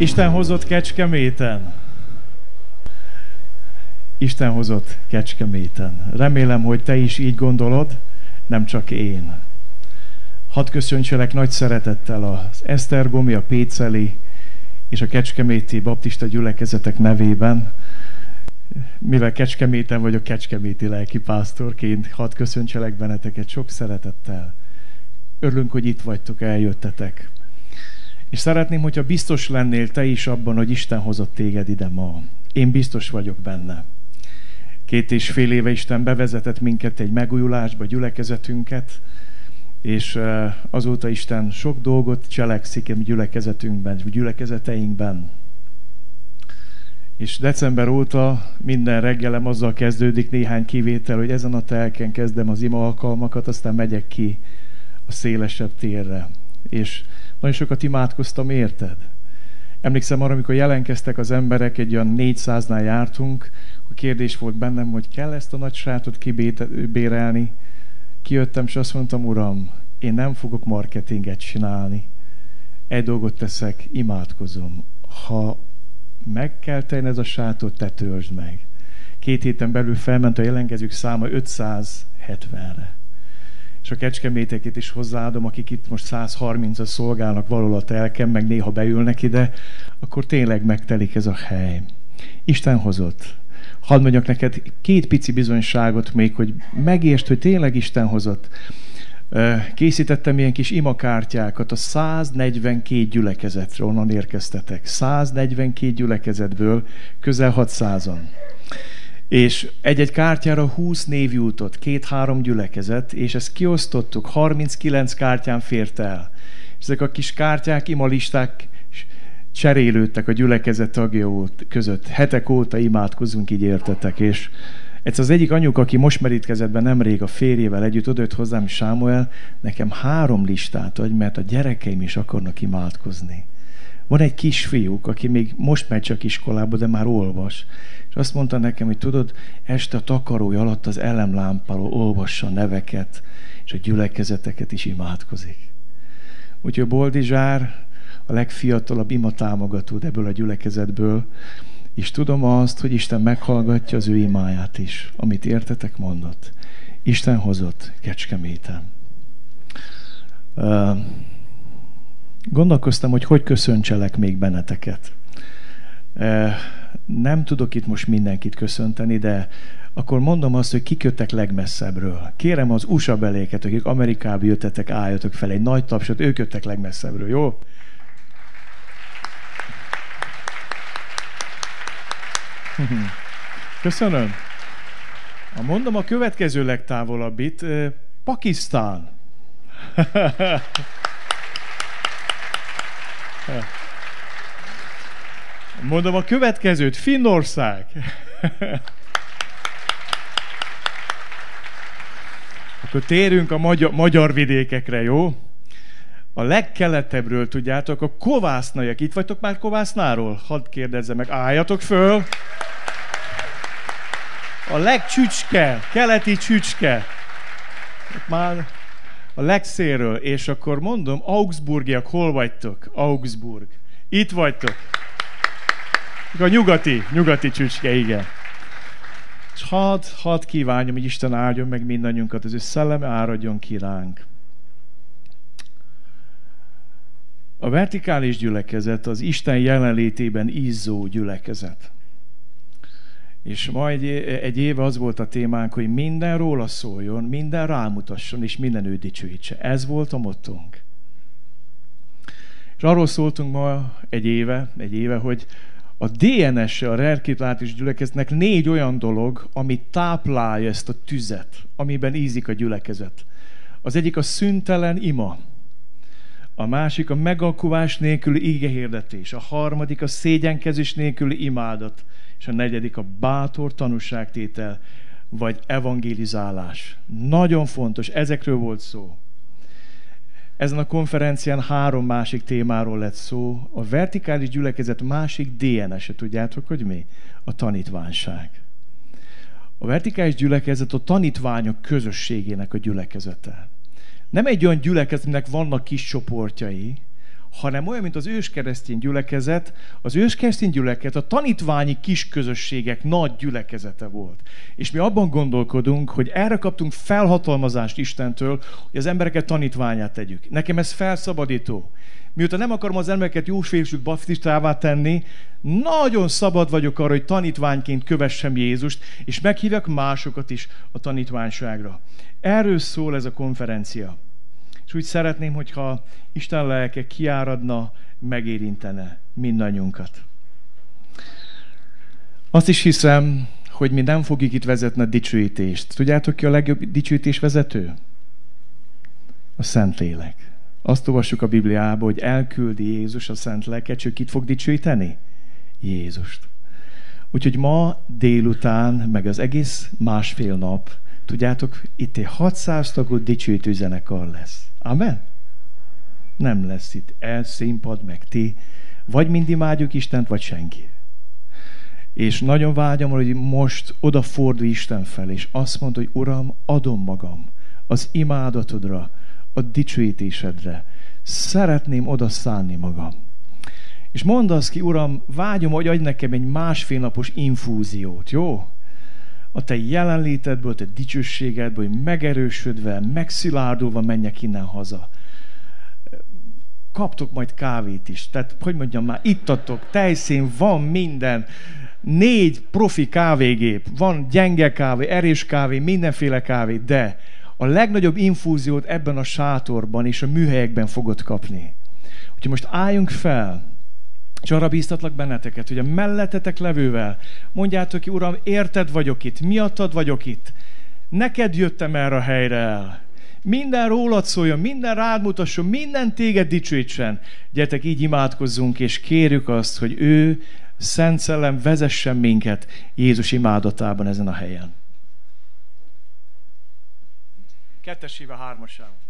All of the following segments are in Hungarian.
Isten hozott Kecskeméten. Isten hozott Kecskeméten. Remélem, hogy te is így gondolod, nem csak én. Hadd köszöntselek nagy szeretettel az Esztergomi, a Péceli és a Kecskeméti Baptista gyülekezetek nevében, mivel Kecskeméten vagyok Kecskeméti lelkipásztorként, hadd köszöntselek benneteket sok szeretettel. Örülünk, hogy itt vagytok, eljöttetek. És szeretném, hogyha biztos lennél te is abban, hogy Isten hozott téged ide ma. Én biztos vagyok benne. Két és fél éve Isten bevezetett minket egy megújulásba, gyülekezetünket, és azóta Isten sok dolgot cselekszik a gyülekezetünkben, gyülekezeteinkben. És december óta minden reggelem azzal kezdődik néhány kivétel, hogy ezen a telken kezdem az ima alkalmakat, aztán megyek ki a szélesebb térre. És nagyon sokat imádkoztam, érted? Emlékszem arra, amikor jelenkeztek az emberek, egy olyan 400-nál jártunk, a kérdés volt bennem, hogy kell ezt a nagy sátot kibérelni. Kijöttem, és azt mondtam, Uram, én nem fogok marketinget csinálni. Egy dolgot teszek, imádkozom. Ha meg kell tenni ez a sátot, te töltsd meg. Két héten belül felment a jelenkezők száma 570-re és a kecskemétekét is hozzáadom, akik itt most 130-as szolgálnak valahol a telken, meg néha beülnek ide, akkor tényleg megtelik ez a hely. Isten hozott. Hadd mondjak neked két pici bizonyságot még, hogy megértsd, hogy tényleg Isten hozott. Készítettem ilyen kis imakártyákat a 142 gyülekezetről, onnan érkeztetek. 142 gyülekezetből közel 600-an és egy-egy kártyára 20 név jutott, két-három gyülekezet, és ezt kiosztottuk, 39 kártyán fért el. És ezek a kis kártyák, imalisták cserélődtek a gyülekezet tagja között. Hetek óta imádkozunk, így értetek, és ez az egyik anyuk, aki most merítkezett be nemrég a férjével együtt, odajött hozzám, Sámuel, nekem három listát adj, mert a gyerekeim is akarnak imádkozni. Van egy kisfiúk, aki még most megy csak iskolába, de már olvas. És azt mondta nekem, hogy tudod, este a takarója alatt az elemlámpáról olvassa neveket, és a gyülekezeteket is imádkozik. Úgyhogy Boldizsár a legfiatalabb ima támogató ebből a gyülekezetből, és tudom azt, hogy Isten meghallgatja az ő imáját is, amit értetek mondott. Isten hozott Kecskeméten. Uh, Gondolkoztam, hogy hogy köszöntselek még benneteket. Nem tudok itt most mindenkit köszönteni, de akkor mondom azt, hogy kiköttek legmesszebbről. Kérem az USA beléket, akik Amerikába jöttetek, álljatok fel egy nagy tapsot, ők jöttek legmesszebbről, jó? Köszönöm. Mondom a következő legtávolabbit, Pakisztán. Mondom a következőt, Finnország. Akkor térünk a magyar, magyar vidékekre, jó? A legkeletebbről tudjátok, a kovásznaiak. Itt vagytok már kovásznáról? Hadd kérdezzem meg, álljatok föl! A legcsücske, keleti csücske. Már a legszéről, és akkor mondom, Augsburgiak, hol vagytok? Augsburg. Itt vagytok. A nyugati, nyugati csücske, igen. És hadd, hadd kívánjam, hogy Isten áldjon meg mindannyiunkat, az ő szelleme áradjon ki. A vertikális gyülekezet az Isten jelenlétében izzó gyülekezet. És ma egy, egy éve az volt a témánk, hogy minden róla szóljon, minden rámutasson, és minden ő dicsőítse. Ez volt a mottónk. És arról szóltunk ma egy éve, egy éve, hogy a DNS-e a rerkitlátis gyülekezetnek négy olyan dolog, ami táplálja ezt a tüzet, amiben ízik a gyülekezet. Az egyik a szüntelen ima, a másik a megalkuvás nélküli ígehirdetés, a harmadik a szégyenkezés nélküli imádat, és a negyedik a bátor tanúságtétel, vagy evangelizálás. Nagyon fontos, ezekről volt szó. Ezen a konferencián három másik témáról lett szó. A vertikális gyülekezet másik DNS-e, tudjátok, hogy mi? A tanítványság. A vertikális gyülekezet a tanítványok közösségének a gyülekezete. Nem egy olyan gyülekezetnek vannak kis csoportjai, hanem olyan, mint az őskeresztény gyülekezet. Az őskeresztény gyülekezet a tanítványi kis közösségek nagy gyülekezete volt. És mi abban gondolkodunk, hogy erre kaptunk felhatalmazást Istentől, hogy az embereket tanítványát tegyük. Nekem ez felszabadító. Miután nem akarom az embereket jósvésült baptistává tenni, nagyon szabad vagyok arra, hogy tanítványként kövessem Jézust, és meghívjak másokat is a tanítványságra. Erről szól ez a konferencia. És úgy szeretném, hogyha Isten lelke kiáradna, megérintene mindannyiunkat. Azt is hiszem, hogy mi nem fogjuk itt vezetni a dicsőítést. Tudjátok ki a legjobb dicsőítés vezető? A Szentlélek. Azt olvassuk a Bibliába, hogy elküldi Jézus a Szent Lelket, és ő kit fog dicsőíteni? Jézust. Úgyhogy ma délután, meg az egész másfél nap, tudjátok, itt egy 600 tagú dicsőítő zenekar lesz. Amen? Nem lesz itt el, színpad, meg ti. Vagy mind imádjuk Istent, vagy senki. És nagyon vágyom, hogy most odafordul Isten fel, és azt mondta, hogy Uram, adom magam az imádatodra, a dicsőítésedre. Szeretném oda szánni magam. És mondd azt ki, Uram, vágyom, hogy adj nekem egy másfél napos infúziót, jó? A te jelenlétedből, a te dicsőségedből, hogy megerősödve, megszilárdulva menjek innen haza. Kaptok majd kávét is. Tehát, hogy mondjam már, ittatok, tejszín, van minden. Négy profi kávégép. Van gyenge kávé, erős kávé, mindenféle kávé, de a legnagyobb infúziót ebben a sátorban és a műhelyekben fogod kapni. Úgyhogy most álljunk fel, és arra bíztatlak benneteket, hogy a mellettetek levővel mondjátok ki, Uram, érted vagyok itt, miattad vagyok itt. Neked jöttem erre a helyre el. Minden rólad szóljon, minden rád mutasson, minden téged dicsőítsen. Gyertek, így imádkozzunk, és kérjük azt, hogy ő, Szent Szellem, vezessen minket Jézus imádatában ezen a helyen. Kettesével, hármasával.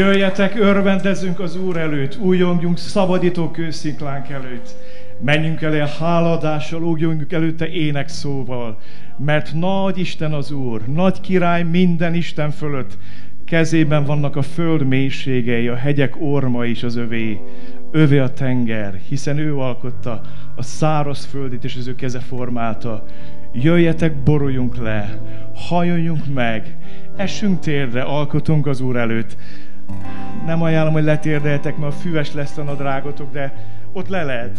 Jöjjetek, örvendezzünk az Úr előtt, újongjunk szabadító kősziklánk előtt. Menjünk elé háladással, újjongjunk előtte ének szóval, mert nagy Isten az Úr, nagy király minden Isten fölött. Kezében vannak a föld mélységei, a hegyek orma is az övé. Övé a tenger, hiszen ő alkotta a száraz földet, és az ő keze formálta. Jöjjetek, boruljunk le, hajoljunk meg, essünk térdre, alkotunk az Úr előtt. Nem ajánlom, hogy letérdeltek, mert füves lesz a nadrágotok, de ott le lehet.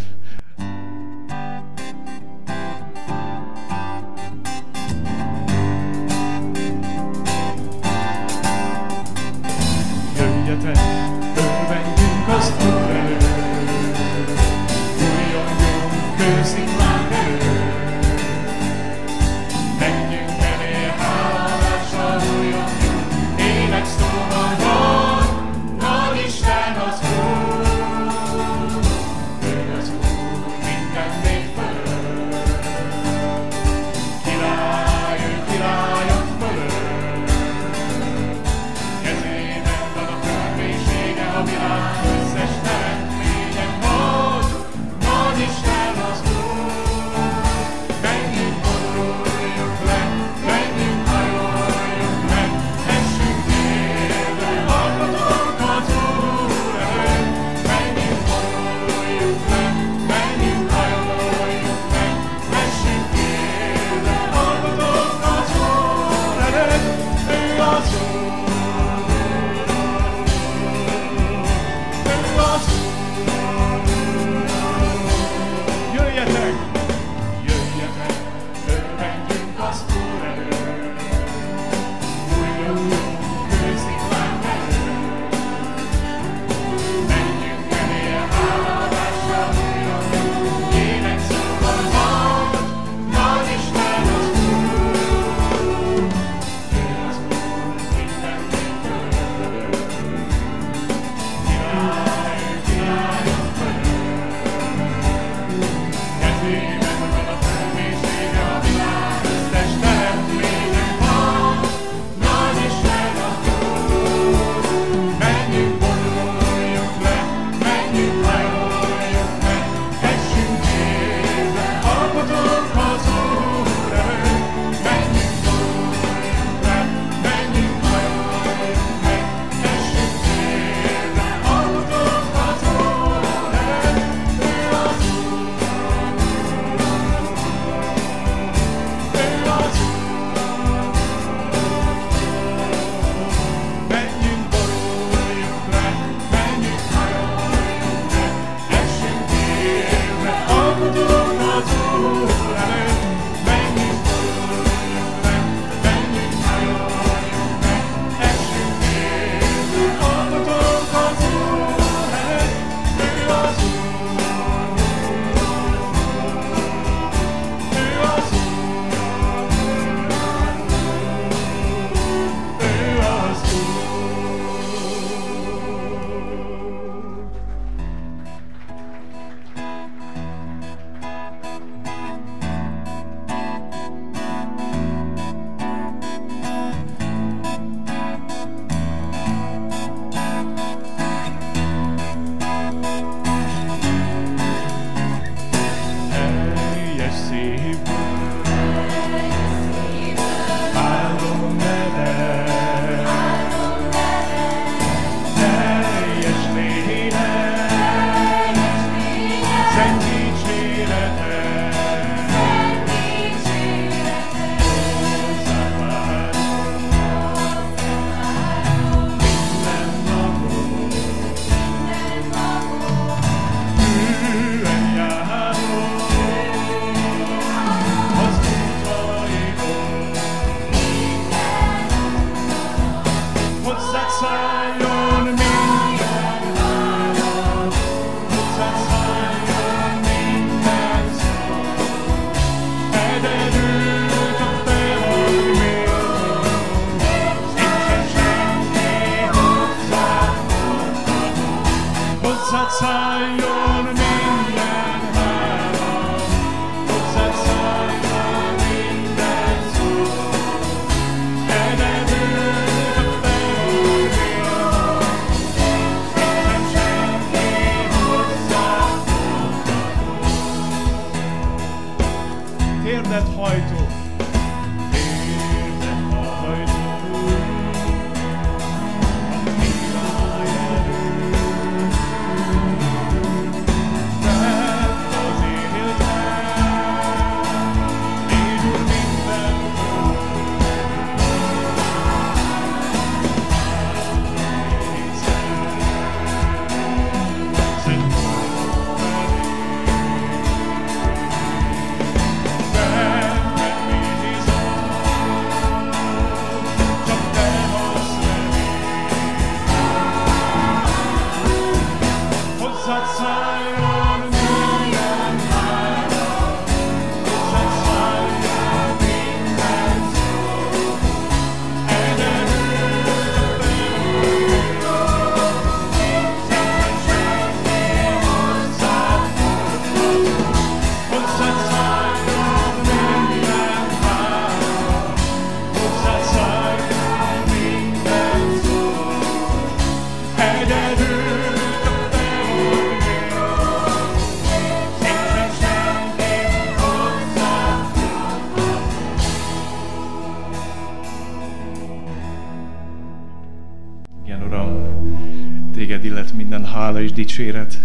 Dicséret.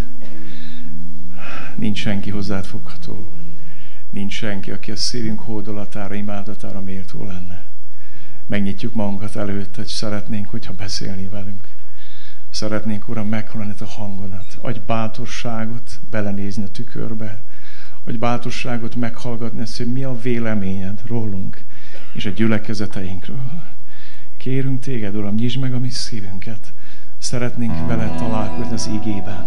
Nincs senki hozzád fogható. Nincs senki, aki a szívünk hódolatára, imádatára méltó lenne. Megnyitjuk magunkat előtt, hogy szeretnénk, hogyha beszélni velünk. Szeretnénk, Uram, meghallani a hangodat. Adj bátorságot belenézni a tükörbe. Adj bátorságot meghallgatni ezt, hogy mi a véleményed rólunk és a gyülekezeteinkről. Kérünk téged, Uram, nyisd meg a mi szívünket, Szeretnénk veled találkozni az ígében.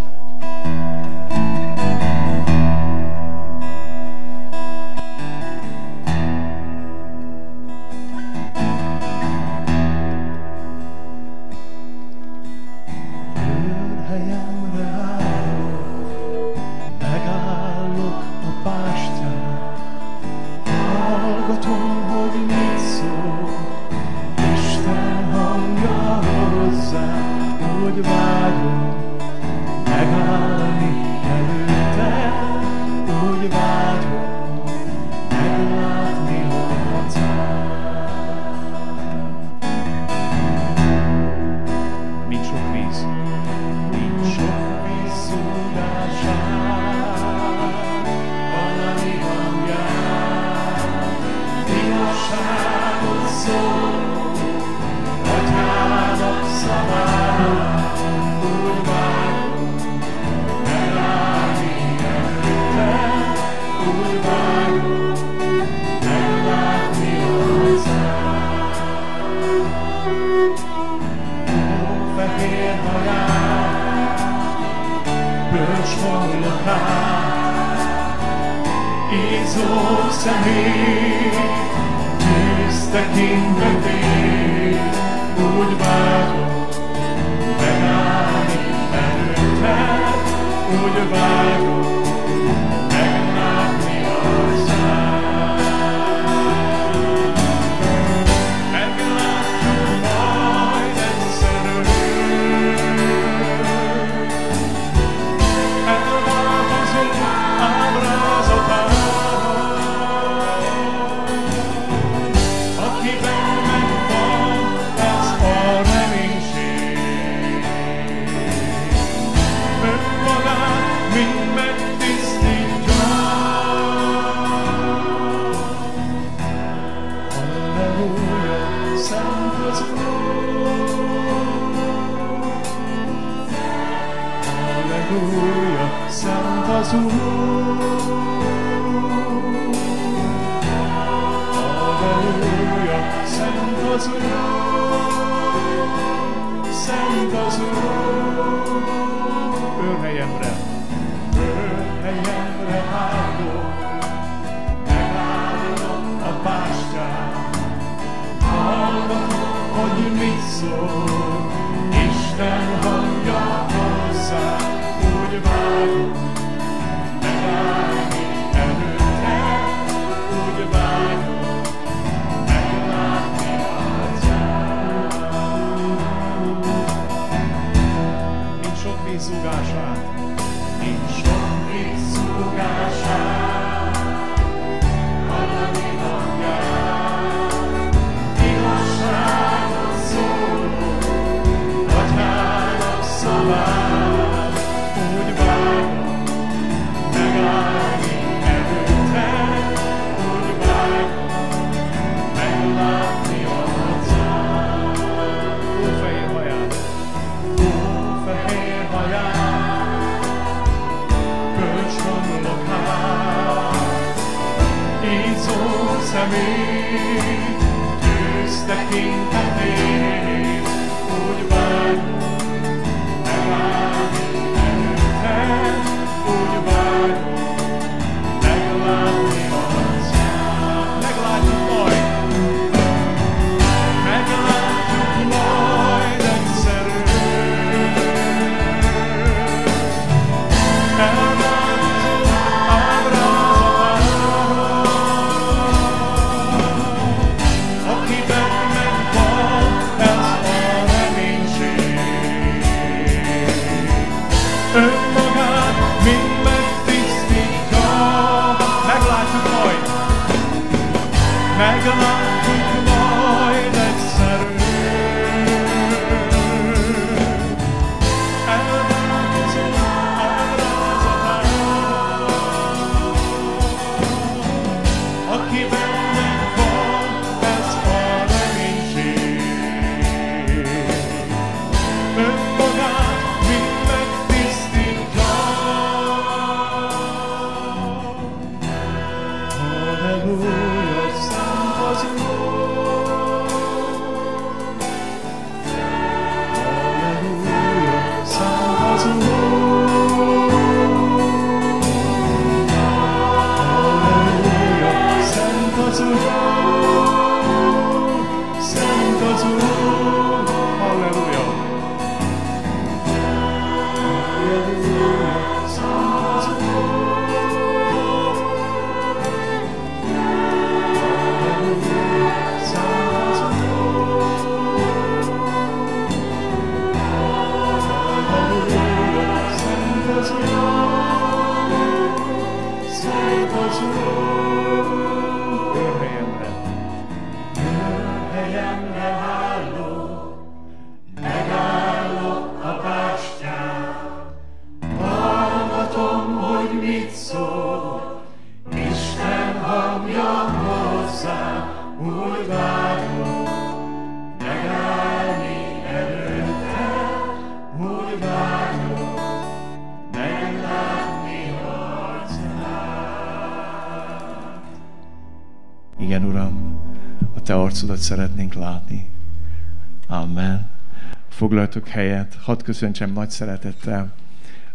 Foglaltok helyet, hadd köszöntsem nagy szeretettel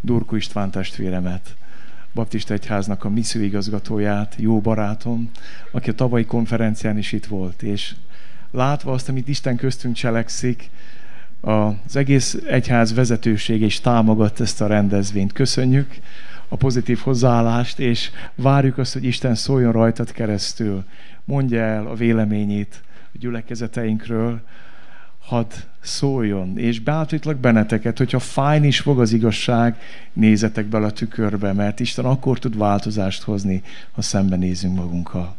Durko István testvéremet, Baptista Egyháznak a misszióigazgatóját, jó barátom, aki a tavalyi konferencián is itt volt, és látva azt, amit Isten köztünk cselekszik, az egész egyház vezetőség is támogat ezt a rendezvényt. Köszönjük a pozitív hozzáállást, és várjuk azt, hogy Isten szóljon rajtad keresztül. Mondja el a véleményét a gyülekezeteinkről, hadd szóljon, és beállítlak benneteket, hogyha fájni is fog az igazság, nézetek bele a tükörbe, mert Isten akkor tud változást hozni, ha szembenézünk magunkkal.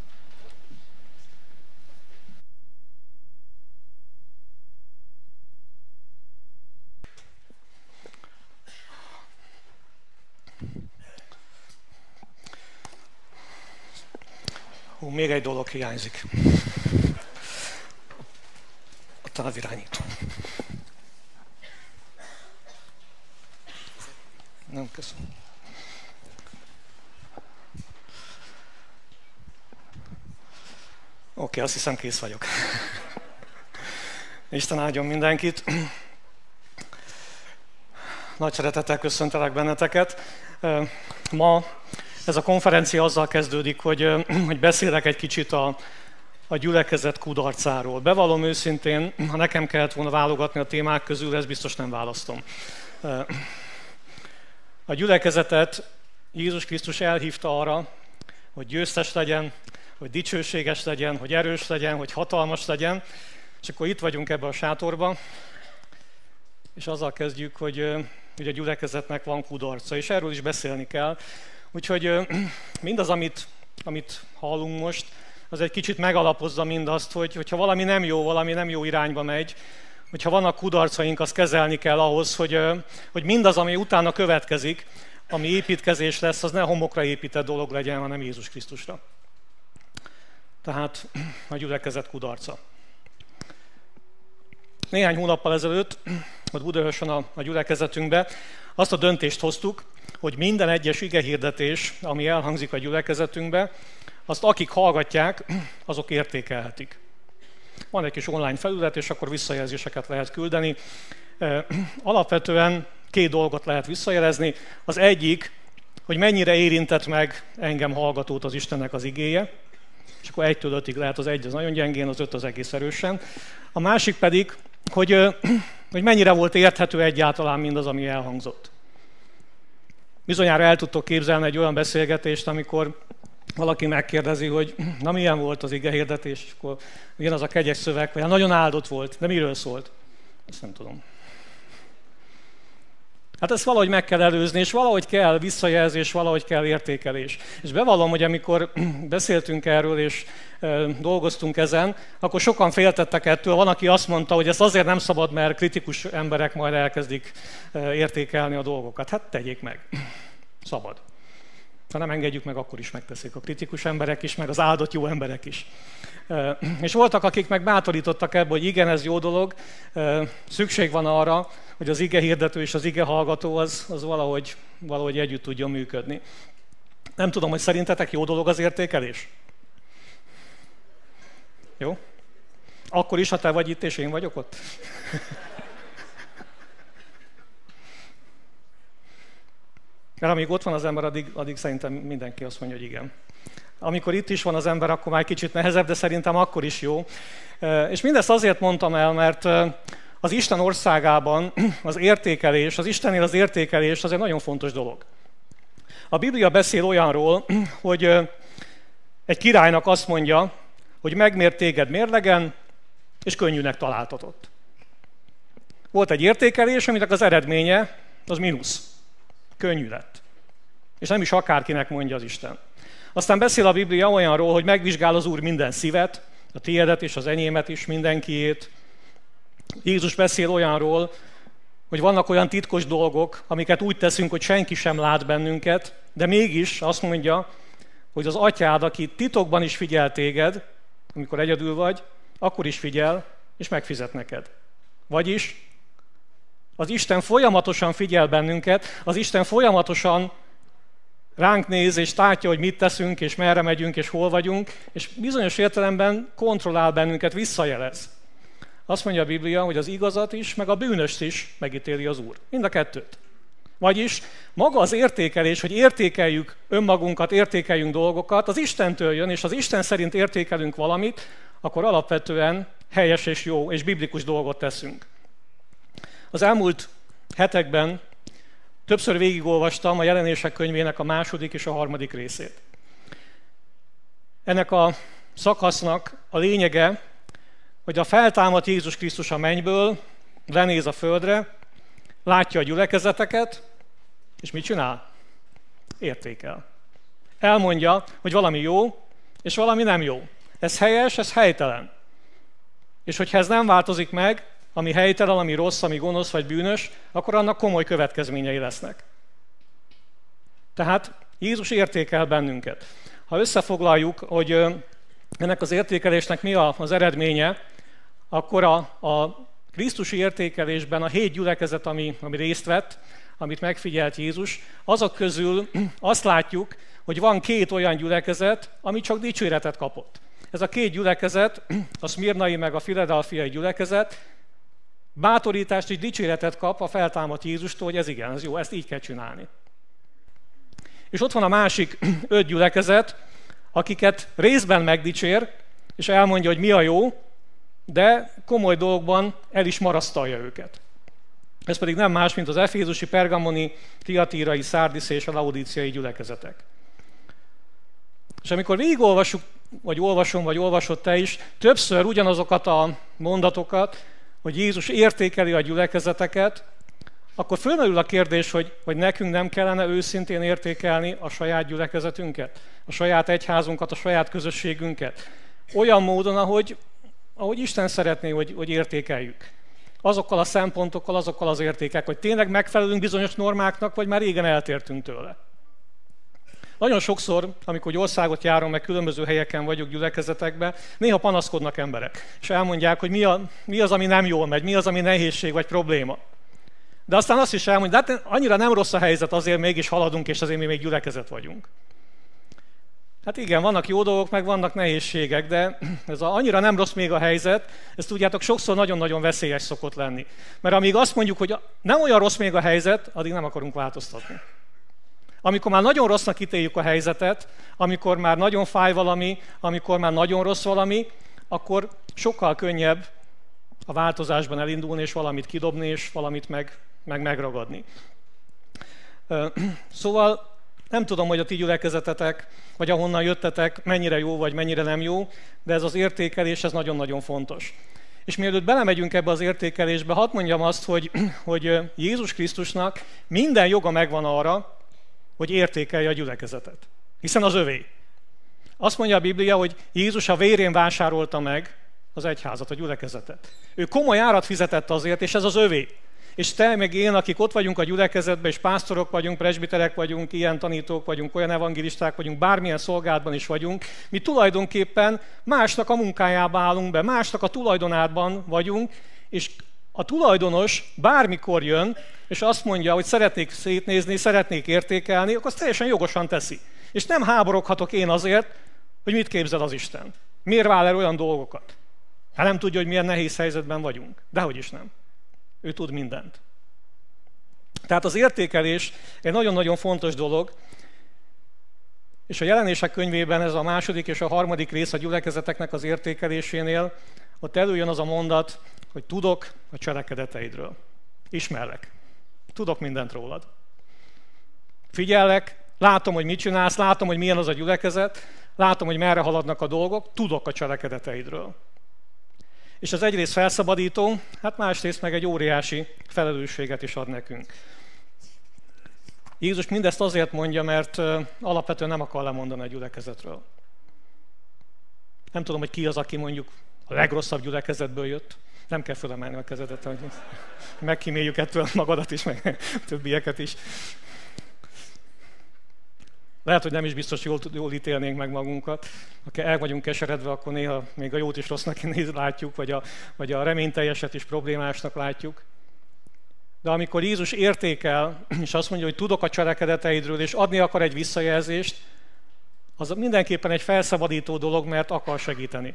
Hú, még egy dolog hiányzik távirányító. Nem, köszönöm. Oké, okay, azt hiszem kész vagyok. Isten áldjon mindenkit. Nagy szeretettel köszöntelek benneteket. Ma ez a konferencia azzal kezdődik, hogy, hogy beszélek egy kicsit a, a gyülekezet kudarcáról. Bevallom őszintén, ha nekem kellett volna válogatni a témák közül, ezt biztos nem választom. A gyülekezetet Jézus Krisztus elhívta arra, hogy győztes legyen, hogy dicsőséges legyen, hogy erős legyen, hogy hatalmas legyen. És akkor itt vagyunk ebbe a sátorba, és azzal kezdjük, hogy, hogy a gyülekezetnek van kudarca, és erről is beszélni kell. Úgyhogy mindaz, amit, amit hallunk most, az egy kicsit megalapozza mindazt, hogy hogyha valami nem jó, valami nem jó irányba megy, hogyha vannak kudarcaink, azt kezelni kell ahhoz, hogy, hogy mindaz, ami utána következik, ami építkezés lesz, az ne homokra épített dolog legyen, hanem Jézus Krisztusra. Tehát a gyülekezet kudarca. Néhány hónappal ezelőtt, ott Budaörsön a, a gyülekezetünkbe, azt a döntést hoztuk, hogy minden egyes igehirdetés, ami elhangzik a gyülekezetünkbe, azt akik hallgatják, azok értékelhetik. Van egy kis online felület, és akkor visszajelzéseket lehet küldeni. Alapvetően két dolgot lehet visszajelezni. Az egyik, hogy mennyire érintett meg engem hallgatót az Istennek az igéje, és akkor egytől ötig lehet az egy az nagyon gyengén, az öt az egész erősen. A másik pedig, hogy, hogy mennyire volt érthető egyáltalán mindaz, ami elhangzott. Bizonyára el tudtok képzelni egy olyan beszélgetést, amikor valaki megkérdezi, hogy na milyen volt az ige hirdetés, és akkor milyen az a kegyes szöveg, vagy nagyon áldott volt, de miről szólt? Ezt nem tudom. Hát ezt valahogy meg kell előzni, és valahogy kell visszajelzés, valahogy kell értékelés. És bevallom, hogy amikor beszéltünk erről, és dolgoztunk ezen, akkor sokan féltettek ettől. Van, aki azt mondta, hogy ezt azért nem szabad, mert kritikus emberek majd elkezdik értékelni a dolgokat. Hát tegyék meg. Szabad. Ha nem engedjük meg, akkor is megteszik a kritikus emberek is, meg az áldott jó emberek is. És voltak, akik meg bátorítottak ebbe, hogy igen, ez jó dolog, szükség van arra, hogy az ige hirdető és az ige hallgató az, az valahogy, valahogy együtt tudjon működni. Nem tudom, hogy szerintetek jó dolog az értékelés? Jó? Akkor is, ha te vagy itt, és én vagyok ott? Mert amíg ott van az ember, addig, addig szerintem mindenki azt mondja, hogy igen. Amikor itt is van az ember, akkor már kicsit nehezebb, de szerintem akkor is jó. És mindezt azért mondtam el, mert az Isten országában az értékelés, az Istennél az értékelés az egy nagyon fontos dolog. A Biblia beszél olyanról, hogy egy királynak azt mondja, hogy megmért téged mérlegen, és könnyűnek találtatott. Volt egy értékelés, aminek az eredménye az mínusz. Könnyű lett. És nem is akárkinek mondja az Isten. Aztán beszél a Biblia olyanról, hogy megvizsgál az Úr minden szívet, a tiédet és az enyémet is, mindenkiét. Jézus beszél olyanról, hogy vannak olyan titkos dolgok, amiket úgy teszünk, hogy senki sem lát bennünket, de mégis azt mondja, hogy az atyád, aki titokban is figyel téged, amikor egyedül vagy, akkor is figyel, és megfizet neked. Vagyis az Isten folyamatosan figyel bennünket, az Isten folyamatosan ránk néz és látja, hogy mit teszünk, és merre megyünk, és hol vagyunk, és bizonyos értelemben kontrollál bennünket, visszajelez. Azt mondja a Biblia, hogy az igazat is, meg a bűnöst is megítéli az Úr. Mind a kettőt. Vagyis maga az értékelés, hogy értékeljük önmagunkat, értékeljünk dolgokat, az Istentől jön, és az Isten szerint értékelünk valamit, akkor alapvetően helyes és jó és biblikus dolgot teszünk. Az elmúlt hetekben többször végigolvastam a jelenések könyvének a második és a harmadik részét. Ennek a szakasznak a lényege, hogy a feltámadt Jézus Krisztus a mennyből lenéz a földre, látja a gyülekezeteket, és mit csinál? Értékel. Elmondja, hogy valami jó, és valami nem jó. Ez helyes, ez helytelen. És hogyha ez nem változik meg, ami helytelen, ami rossz, ami gonosz vagy bűnös, akkor annak komoly következményei lesznek. Tehát Jézus értékel bennünket. Ha összefoglaljuk, hogy ennek az értékelésnek mi az eredménye, akkor a, a Krisztusi értékelésben a hét gyülekezet, ami, ami részt vett, amit megfigyelt Jézus, azok közül azt látjuk, hogy van két olyan gyülekezet, ami csak dicséretet kapott. ez a két gyülekezet, a Smirnai meg a Filadelfiai gyülekezet, bátorítást és dicséretet kap a feltámadt Jézustól, hogy ez igen, ez jó, ezt így kell csinálni. És ott van a másik öt gyülekezet, akiket részben megdicsér, és elmondja, hogy mi a jó, de komoly dolgokban el is marasztalja őket. Ez pedig nem más, mint az efézusi, pergamoni, tiatírai, szárdiszi és a laudíciai gyülekezetek. És amikor végigolvassuk, vagy olvasom, vagy olvasott te is, többször ugyanazokat a mondatokat, hogy Jézus értékeli a gyülekezeteket, akkor fölmerül a kérdés, hogy, hogy nekünk nem kellene őszintén értékelni a saját gyülekezetünket, a saját egyházunkat, a saját közösségünket. Olyan módon, ahogy, ahogy Isten szeretné, hogy, hogy értékeljük. Azokkal a szempontokkal, azokkal az értékek, hogy tényleg megfelelünk bizonyos normáknak, vagy már régen eltértünk tőle. Nagyon sokszor, amikor országot járom, meg különböző helyeken vagyok gyülekezetekben, néha panaszkodnak emberek, és elmondják, hogy mi, a, mi az, ami nem jól megy, mi az, ami nehézség vagy probléma. De aztán azt is elmondja, de hát annyira nem rossz a helyzet, azért mégis haladunk, és azért mi még gyülekezet vagyunk. Hát igen, vannak jó dolgok, meg vannak nehézségek, de ez a, annyira nem rossz még a helyzet, ezt tudjátok, sokszor nagyon-nagyon veszélyes szokott lenni. Mert amíg azt mondjuk, hogy nem olyan rossz még a helyzet, addig nem akarunk változtatni. Amikor már nagyon rossznak ítéljük a helyzetet, amikor már nagyon fáj valami, amikor már nagyon rossz valami, akkor sokkal könnyebb a változásban elindulni, és valamit kidobni, és valamit meg, meg megragadni. Szóval nem tudom, hogy a ti gyülekezetetek, vagy ahonnan jöttetek, mennyire jó, vagy mennyire nem jó, de ez az értékelés, ez nagyon-nagyon fontos. És mielőtt belemegyünk ebbe az értékelésbe, hadd mondjam azt, hogy, hogy Jézus Krisztusnak minden joga megvan arra, hogy értékelje a gyülekezetet. Hiszen az övé. Azt mondja a Biblia, hogy Jézus a vérén vásárolta meg az egyházat, a gyülekezetet. Ő komoly árat fizetett azért, és ez az övé. És te meg én, akik ott vagyunk a gyülekezetben, és pásztorok vagyunk, presbiterek vagyunk, ilyen tanítók vagyunk, olyan evangelisták vagyunk, bármilyen szolgálatban is vagyunk, mi tulajdonképpen másnak a munkájába állunk be, másnak a tulajdonában vagyunk, és a tulajdonos bármikor jön, és azt mondja, hogy szeretnék szétnézni, szeretnék értékelni, akkor azt teljesen jogosan teszi. És nem háboroghatok én azért, hogy mit képzel az Isten. Miért vál el olyan dolgokat? Hát nem tudja, hogy milyen nehéz helyzetben vagyunk. Dehogy is nem. Ő tud mindent. Tehát az értékelés egy nagyon-nagyon fontos dolog, és a jelenések könyvében ez a második és a harmadik rész a gyülekezeteknek az értékelésénél, ott előjön az a mondat, hogy tudok a cselekedeteidről. Ismerlek. Tudok mindent rólad. Figyellek, látom, hogy mit csinálsz, látom, hogy milyen az a gyülekezet, látom, hogy merre haladnak a dolgok, tudok a cselekedeteidről. És az egyrészt felszabadító, hát másrészt meg egy óriási felelősséget is ad nekünk. Jézus mindezt azért mondja, mert alapvetően nem akar lemondani a gyülekezetről. Nem tudom, hogy ki az, aki mondjuk a legrosszabb gyülekezetből jött. Nem kell fölemelni a kezedet, hogy megkíméljük ettől magadat is, meg többieket is. Lehet, hogy nem is biztos jól, jól ítélnénk meg magunkat. Ha el vagyunk keseredve, akkor néha még a jót is rossznak néz, látjuk, vagy a, vagy a reményteljeset is problémásnak látjuk. De amikor Jézus értékel, és azt mondja, hogy tudok a cselekedeteidről, és adni akar egy visszajelzést, az mindenképpen egy felszabadító dolog, mert akar segíteni.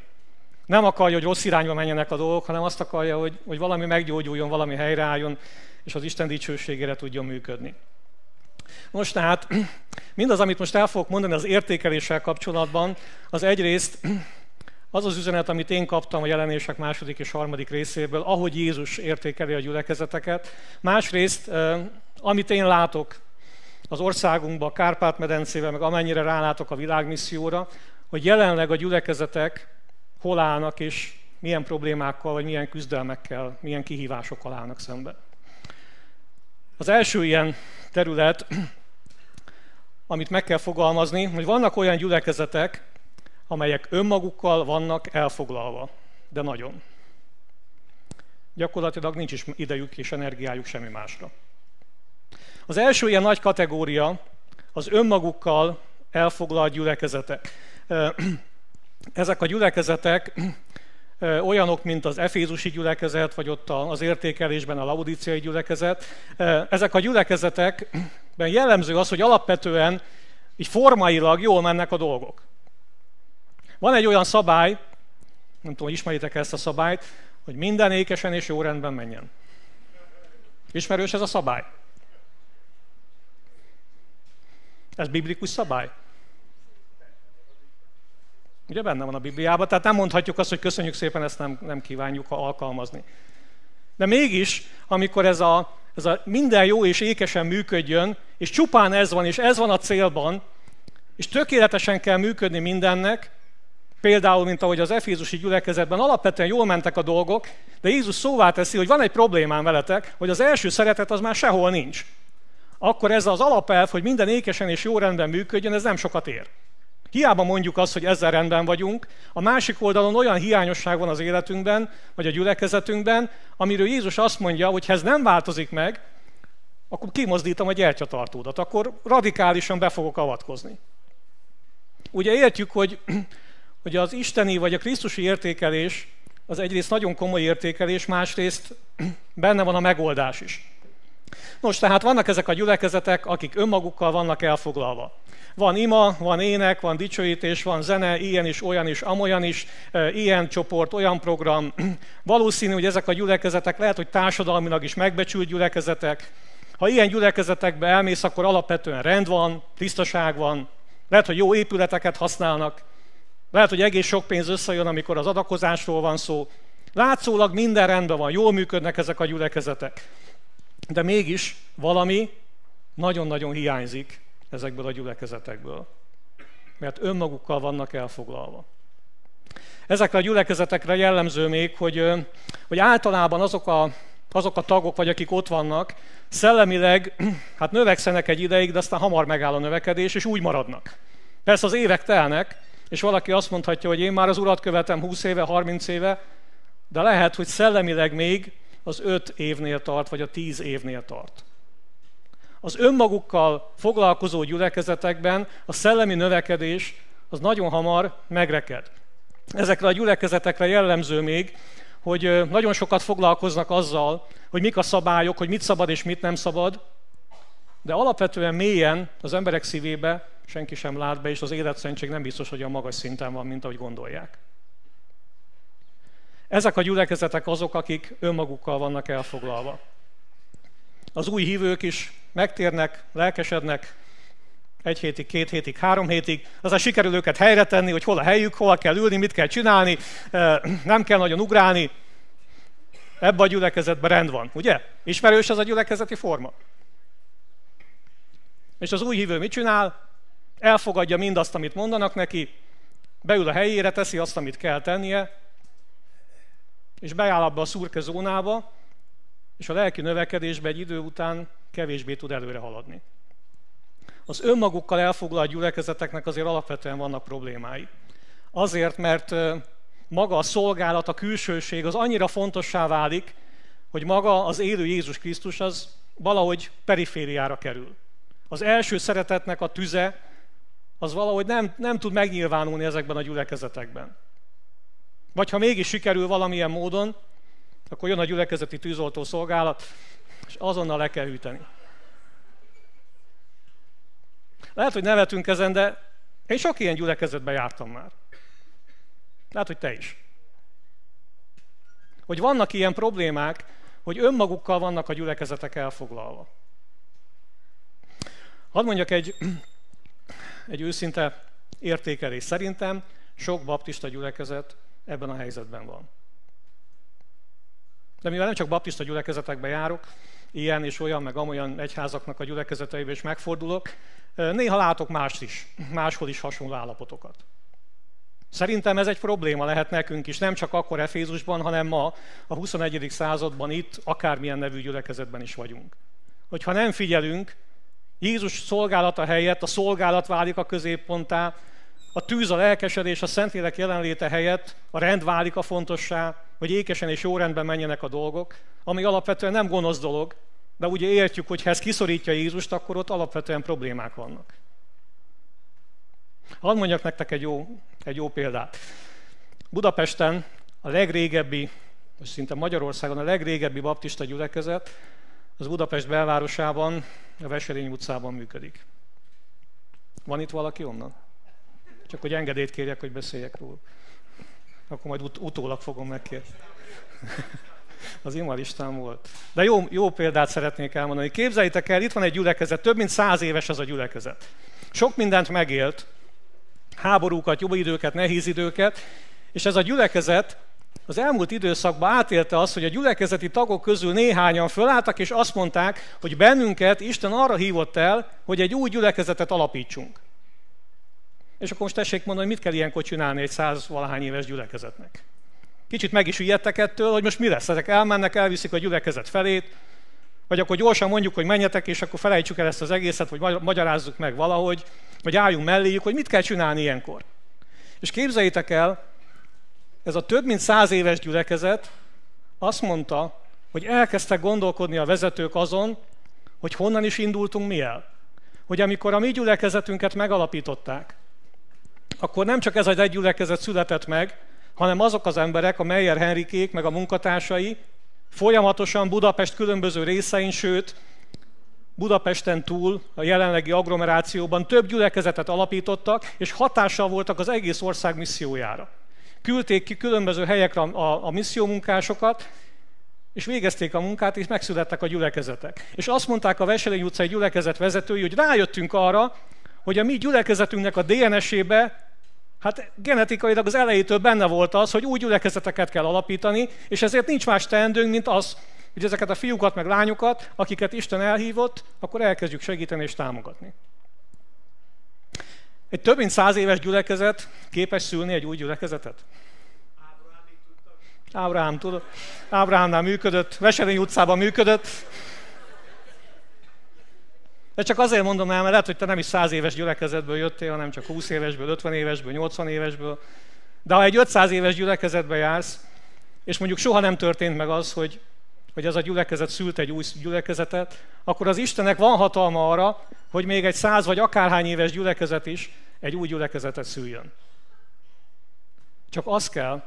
Nem akarja, hogy rossz irányba menjenek a dolgok, hanem azt akarja, hogy, hogy valami meggyógyuljon, valami helyreálljon, és az Isten dicsőségére tudjon működni. Most tehát mindaz, amit most el fogok mondani az értékeléssel kapcsolatban, az egyrészt az az üzenet, amit én kaptam a jelenések második és harmadik részéből, ahogy Jézus értékeli a gyülekezeteket. Másrészt, amit én látok az országunkban, a Kárpát-medencével, meg amennyire rálátok a világmisszióra, hogy jelenleg a gyülekezetek hol állnak, és milyen problémákkal, vagy milyen küzdelmekkel, milyen kihívásokkal állnak szembe. Az első ilyen terület, amit meg kell fogalmazni, hogy vannak olyan gyülekezetek, amelyek önmagukkal vannak elfoglalva, de nagyon. Gyakorlatilag nincs is idejük és energiájuk semmi másra. Az első ilyen nagy kategória az önmagukkal elfoglalt gyülekezetek. Ezek a gyülekezetek olyanok, mint az Efézusi gyülekezet, vagy ott az értékelésben a Laudíciai gyülekezet. Ezek a gyülekezetekben jellemző az, hogy alapvetően így formailag jól mennek a dolgok. Van egy olyan szabály, nem tudom, ismeritek ezt a szabályt, hogy minden ékesen és jó rendben menjen. Ismerős ez a szabály? Ez biblikus szabály? Ugye benne van a Bibliában, tehát nem mondhatjuk azt, hogy köszönjük szépen, ezt nem, nem kívánjuk alkalmazni. De mégis, amikor ez a, ez a minden jó és ékesen működjön, és csupán ez van, és ez van a célban, és tökéletesen kell működni mindennek, például, mint ahogy az Efézusi gyülekezetben alapvetően jól mentek a dolgok, de Jézus szóvá teszi, hogy van egy problémám veletek, hogy az első szeretet az már sehol nincs. Akkor ez az alapelv, hogy minden ékesen és jó rendben működjön, ez nem sokat ér. Hiába mondjuk azt, hogy ezzel rendben vagyunk, a másik oldalon olyan hiányosság van az életünkben, vagy a gyülekezetünkben, amiről Jézus azt mondja, hogy ha ez nem változik meg, akkor kimozdítom a gyertyatartódat, akkor radikálisan be fogok avatkozni. Ugye értjük, hogy, hogy az isteni vagy a krisztusi értékelés az egyrészt nagyon komoly értékelés, másrészt benne van a megoldás is. Nos, tehát vannak ezek a gyülekezetek, akik önmagukkal vannak elfoglalva. Van ima, van ének, van dicsőítés, van zene, ilyen is, olyan is, amolyan is, ilyen csoport, olyan program. Valószínű, hogy ezek a gyülekezetek lehet, hogy társadalmilag is megbecsült gyülekezetek. Ha ilyen gyülekezetekbe elmész, akkor alapvetően rend van, tisztaság van, lehet, hogy jó épületeket használnak, lehet, hogy egész sok pénz összejön, amikor az adakozásról van szó. Látszólag minden rendben van, jól működnek ezek a gyülekezetek. De mégis valami nagyon-nagyon hiányzik ezekből a gyülekezetekből. Mert önmagukkal vannak elfoglalva. Ezekre a gyülekezetekre jellemző még, hogy, hogy általában azok a, azok a tagok, vagy akik ott vannak, szellemileg hát növekszenek egy ideig, de aztán hamar megáll a növekedés, és úgy maradnak. Persze az évek telnek, és valaki azt mondhatja, hogy én már az urat követem 20 éve, 30 éve, de lehet, hogy szellemileg még az 5 évnél tart, vagy a 10 évnél tart. Az önmagukkal foglalkozó gyülekezetekben a szellemi növekedés az nagyon hamar megreked. Ezekre a gyülekezetekre jellemző még, hogy nagyon sokat foglalkoznak azzal, hogy mik a szabályok, hogy mit szabad és mit nem szabad, de alapvetően mélyen az emberek szívébe senki sem lát be, és az életszentség nem biztos, hogy a magas szinten van, mint ahogy gondolják. Ezek a gyülekezetek azok, akik önmagukkal vannak elfoglalva. Az új hívők is megtérnek, lelkesednek, egy hétig, két hétig, három hétig, aztán sikerül őket helyre tenni, hogy hol a helyük, hol kell ülni, mit kell csinálni, nem kell nagyon ugrálni. Ebben a gyülekezetben rend van, ugye? Ismerős ez a gyülekezeti forma? És az új hívő mit csinál? Elfogadja mindazt, amit mondanak neki, beül a helyére, teszi azt, amit kell tennie, és beáll abba a szurke zónába, és a lelki növekedésbe egy idő után kevésbé tud előre haladni. Az önmagukkal elfoglalt gyülekezeteknek azért alapvetően vannak problémái. Azért, mert maga a szolgálat, a külsőség az annyira fontossá válik, hogy maga az élő Jézus Krisztus az valahogy perifériára kerül. Az első szeretetnek a tüze az valahogy nem, nem tud megnyilvánulni ezekben a gyülekezetekben. Vagy ha mégis sikerül valamilyen módon, akkor jön a gyülekezeti tűzoltó szolgálat, és azonnal le kell hűteni. Lehet, hogy nevetünk ezen, de én sok ilyen gyülekezetben jártam már. Lehet, hogy te is. Hogy vannak ilyen problémák, hogy önmagukkal vannak a gyülekezetek elfoglalva. Hadd mondjak egy, egy őszinte értékelés. Szerintem sok baptista gyülekezet ebben a helyzetben van. De mivel nem csak baptista gyülekezetekbe járok, ilyen és olyan, meg amolyan egyházaknak a gyülekezeteibe is megfordulok, néha látok mást is, máshol is hasonló állapotokat. Szerintem ez egy probléma lehet nekünk is, nem csak akkor Efézusban, hanem ma a 21. században itt, akármilyen nevű gyülekezetben is vagyunk. Hogyha nem figyelünk, Jézus szolgálata helyett a szolgálat válik a középpontá, a tűz, a lelkesedés, a Szentlélek jelenléte helyett a rend válik a fontossá, hogy ékesen és jó rendben menjenek a dolgok, ami alapvetően nem gonosz dolog, de ugye értjük, hogy ha ez kiszorítja Jézust, akkor ott alapvetően problémák vannak. Hadd mondjak nektek egy jó, egy jó példát. Budapesten a legrégebbi, vagy szinte Magyarországon a legrégebbi baptista gyülekezet, az Budapest belvárosában, a Veselény utcában működik. Van itt valaki onnan? Csak hogy engedélyt kérjek, hogy beszéljek róla. Akkor majd ut- utólag fogom megkérni. Az imalistám volt. De jó, jó példát szeretnék elmondani. Képzeljétek el, itt van egy gyülekezet, több mint száz éves az a gyülekezet. Sok mindent megélt, háborúkat, jó időket, nehéz időket, és ez a gyülekezet az elmúlt időszakban átélte azt, hogy a gyülekezeti tagok közül néhányan fölálltak, és azt mondták, hogy bennünket Isten arra hívott el, hogy egy új gyülekezetet alapítsunk. És akkor most tessék mondani, hogy mit kell ilyenkor csinálni egy száz valahány éves gyülekezetnek. Kicsit meg is ijedtek ettől, hogy most mi lesz. Ezek elmennek, elviszik a gyülekezet felét, vagy akkor gyorsan mondjuk, hogy menjetek, és akkor felejtsük el ezt az egészet, vagy magyarázzuk meg valahogy, vagy álljunk melléjük, hogy mit kell csinálni ilyenkor. És képzeljétek el, ez a több mint száz éves gyülekezet azt mondta, hogy elkezdtek gondolkodni a vezetők azon, hogy honnan is indultunk mi el. Hogy amikor a mi gyülekezetünket megalapították, akkor nem csak ez az egy gyülekezet született meg, hanem azok az emberek, a Meyer Henrikék, meg a munkatársai folyamatosan Budapest különböző részein, sőt, Budapesten túl, a jelenlegi agglomerációban több gyülekezetet alapítottak, és hatással voltak az egész ország missziójára. Küldték ki különböző helyekre a, a, a missziómunkásokat, és végezték a munkát, és megszülettek a gyülekezetek. És azt mondták a Veselény utcai gyülekezet vezetői, hogy rájöttünk arra, hogy a mi gyülekezetünknek a DNS-ébe, hát genetikailag az elejétől benne volt az, hogy új gyülekezeteket kell alapítani, és ezért nincs más teendőnk, mint az, hogy ezeket a fiúkat meg lányokat, akiket Isten elhívott, akkor elkezdjük segíteni és támogatni. Egy több mint száz éves gyülekezet képes szülni egy új gyülekezetet? Ábrahám, tudod? Ábrahámnál működött, Veselény utcában működött. De csak azért mondom el, mert lehet, hogy te nem is száz éves gyülekezetből jöttél, hanem csak 20 évesből, 50 évesből, 80 évesből. De ha egy 500 éves gyülekezetbe jársz, és mondjuk soha nem történt meg az, hogy, hogy ez a gyülekezet szült egy új gyülekezetet, akkor az Istennek van hatalma arra, hogy még egy száz vagy akárhány éves gyülekezet is egy új gyülekezetet szüljön. Csak az kell,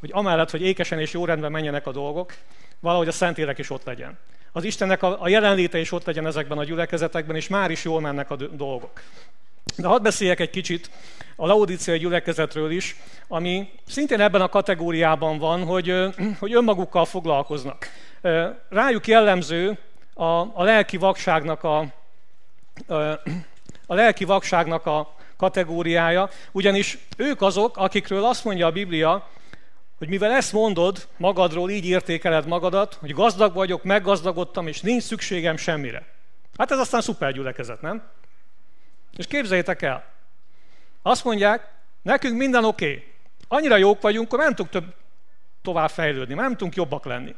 hogy amellett, hogy ékesen és jó rendben menjenek a dolgok, valahogy a Szentélek is ott legyen. Az Istennek a, a jelenléte is ott legyen ezekben a gyülekezetekben, és már is jól mennek a dolgok. De hadd beszéljek egy kicsit a Laodiciai gyülekezetről is, ami szintén ebben a kategóriában van, hogy, hogy önmagukkal foglalkoznak. Rájuk jellemző a, a lelki vakságnak a, a lelki vakságnak a kategóriája, ugyanis ők azok, akikről azt mondja a Biblia, hogy mivel ezt mondod magadról, így értékeled magadat, hogy gazdag vagyok, meggazdagodtam, és nincs szükségem semmire. Hát ez aztán szuper gyülekezet, nem? És képzeljétek el, azt mondják, nekünk minden oké. Okay. Annyira jók vagyunk, hogy nem tudunk több tovább fejlődni, már nem tudunk jobbak lenni.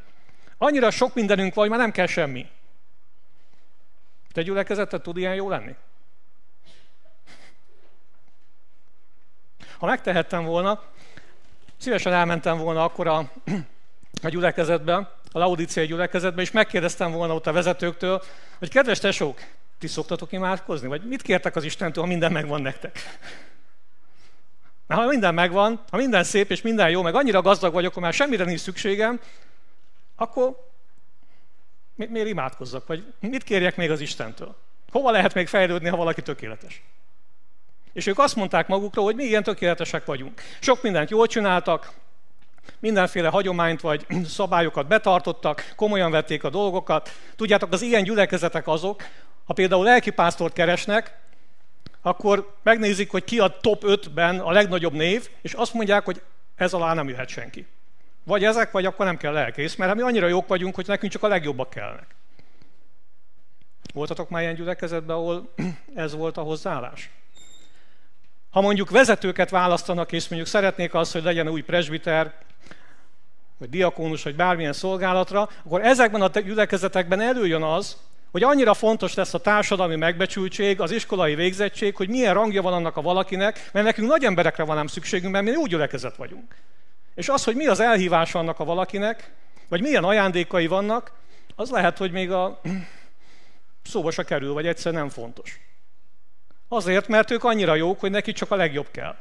Annyira sok mindenünk van, hogy már nem kell semmi. Te gyülekezetet tud ilyen jó lenni? Ha megtehettem volna, szívesen elmentem volna akkor a, a gyülekezetbe, a Laudiciai gyülekezetbe, és megkérdeztem volna ott a vezetőktől, hogy kedves tesók, ti szoktatok imádkozni? Vagy mit kértek az Istentől, ha minden megvan nektek? Mert ha minden megvan, ha minden szép és minden jó, meg annyira gazdag vagyok, hogy már semmire nincs szükségem, akkor mi, miért imádkozzak? Vagy mit kérjek még az Istentől? Hova lehet még fejlődni, ha valaki tökéletes? És ők azt mondták magukról, hogy mi ilyen tökéletesek vagyunk. Sok mindent jól csináltak, mindenféle hagyományt vagy szabályokat betartottak, komolyan vették a dolgokat. Tudjátok, az ilyen gyülekezetek azok, ha például lelkipásztort keresnek, akkor megnézik, hogy ki a top 5-ben a legnagyobb név, és azt mondják, hogy ez alá nem jöhet senki. Vagy ezek, vagy akkor nem kell lelkész, mert mi annyira jók vagyunk, hogy nekünk csak a legjobbak kellnek. Voltatok már ilyen gyülekezetben, ahol ez volt a hozzáállás? Ha mondjuk vezetőket választanak, és mondjuk szeretnék azt, hogy legyen új presbiter, vagy diakónus, vagy bármilyen szolgálatra, akkor ezekben a gyülekezetekben előjön az, hogy annyira fontos lesz a társadalmi megbecsültség, az iskolai végzettség, hogy milyen rangja van annak a valakinek, mert nekünk nagy emberekre van nem szükségünk, mert mi úgy gyülekezet vagyunk. És az, hogy mi az elhívás annak a valakinek, vagy milyen ajándékai vannak, az lehet, hogy még a szóba se kerül, vagy egyszer nem fontos. Azért, mert ők annyira jók, hogy neki csak a legjobb kell.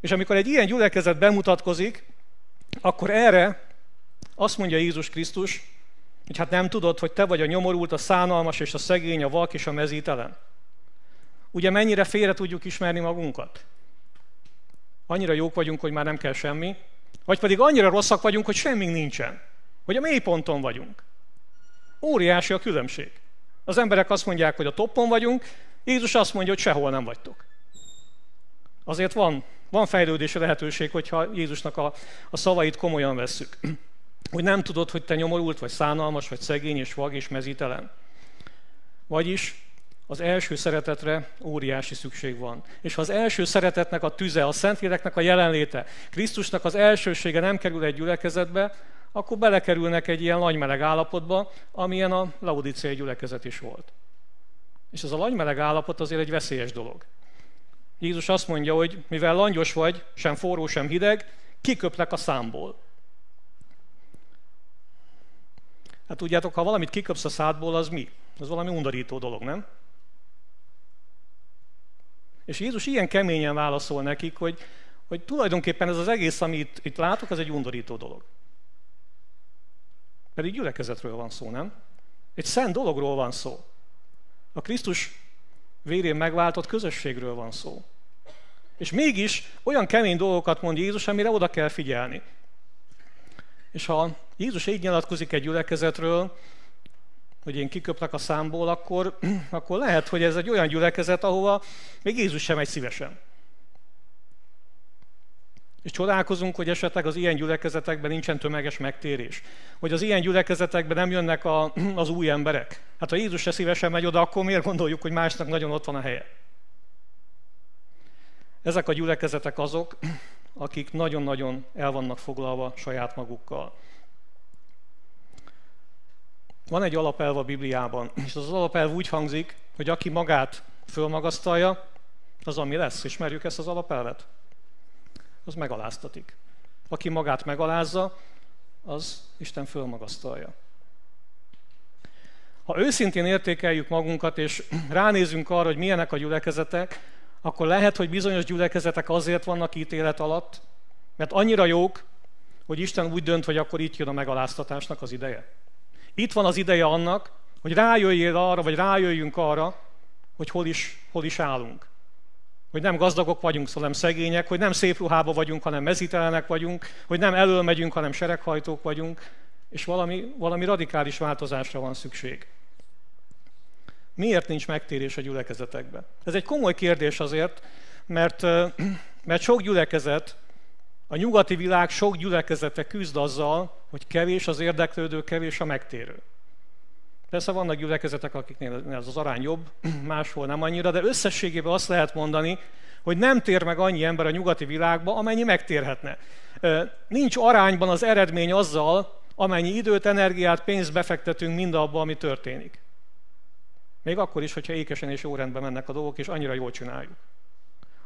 És amikor egy ilyen gyülekezet bemutatkozik, akkor erre azt mondja Jézus Krisztus, hogy hát nem tudod, hogy te vagy a nyomorult, a szánalmas és a szegény, a vak és a mezítelen. Ugye mennyire félre tudjuk ismerni magunkat? Annyira jók vagyunk, hogy már nem kell semmi, vagy pedig annyira rosszak vagyunk, hogy semmi nincsen. Hogy a mélyponton vagyunk. Óriási a különbség. Az emberek azt mondják, hogy a toppon vagyunk, Jézus azt mondja, hogy sehol nem vagytok. Azért van, van fejlődési lehetőség, hogyha Jézusnak a, a szavait komolyan vesszük. Hogy nem tudod, hogy te nyomorult, vagy szánalmas, vagy szegény, és vag, és mezítelen. Vagyis az első szeretetre óriási szükség van. És ha az első szeretetnek a tüze, a Szentléleknek a jelenléte, Krisztusnak az elsősége nem kerül egy gyülekezetbe, akkor belekerülnek egy ilyen lagymeleg állapotba, amilyen a Laudicei gyülekezet is volt. És ez a lagymeleg állapot azért egy veszélyes dolog. Jézus azt mondja, hogy mivel langyos vagy, sem forró, sem hideg, kiköplek a számból. Hát tudjátok, ha valamit kiköpsz a szádból, az mi? Az valami undorító dolog, nem? És Jézus ilyen keményen válaszol nekik, hogy, hogy tulajdonképpen ez az egész, amit itt látok, az egy undorító dolog. Pedig gyülekezetről van szó, nem? Egy szent dologról van szó. A Krisztus vérén megváltott közösségről van szó. És mégis olyan kemény dolgokat mond Jézus, amire oda kell figyelni. És ha Jézus így nyilatkozik egy gyülekezetről, hogy én kiköplek a számból, akkor, akkor lehet, hogy ez egy olyan gyülekezet, ahova még Jézus sem megy szívesen. És csodálkozunk, hogy esetleg az ilyen gyülekezetekben nincsen tömeges megtérés. Hogy az ilyen gyülekezetekben nem jönnek a, az új emberek. Hát ha Jézus se szívesen megy oda, akkor miért gondoljuk, hogy másnak nagyon ott van a helye? Ezek a gyülekezetek azok, akik nagyon-nagyon el vannak foglalva saját magukkal. Van egy alapelv a Bibliában, és az alapelv úgy hangzik, hogy aki magát fölmagasztalja, az ami lesz. Ismerjük ezt az alapelvet? Az megaláztatik. Aki magát megalázza, az Isten fölmagasztalja. Ha őszintén értékeljük magunkat, és ránézünk arra, hogy milyenek a gyülekezetek, akkor lehet, hogy bizonyos gyülekezetek azért vannak ítélet alatt, mert annyira jók, hogy Isten úgy dönt, hogy akkor itt jön a megaláztatásnak az ideje. Itt van az ideje annak, hogy rájöjjél arra, vagy rájöjjünk arra, hogy hol is, hol is állunk. Hogy nem gazdagok vagyunk, hanem szegények, hogy nem szép ruhába vagyunk, hanem mezitelenek vagyunk, hogy nem elől megyünk, hanem sereghajtók vagyunk, és valami, valami radikális változásra van szükség. Miért nincs megtérés a gyülekezetekben? Ez egy komoly kérdés azért, mert, mert sok gyülekezet a nyugati világ sok gyülekezete küzd azzal, hogy kevés az érdeklődő, kevés a megtérő. Persze vannak gyülekezetek, akiknél ez az arány jobb, máshol nem annyira, de összességében azt lehet mondani, hogy nem tér meg annyi ember a nyugati világba, amennyi megtérhetne. Nincs arányban az eredmény azzal, amennyi időt, energiát, pénzt befektetünk mindabba, ami történik. Még akkor is, hogyha ékesen és jó rendben mennek a dolgok, és annyira jól csináljuk.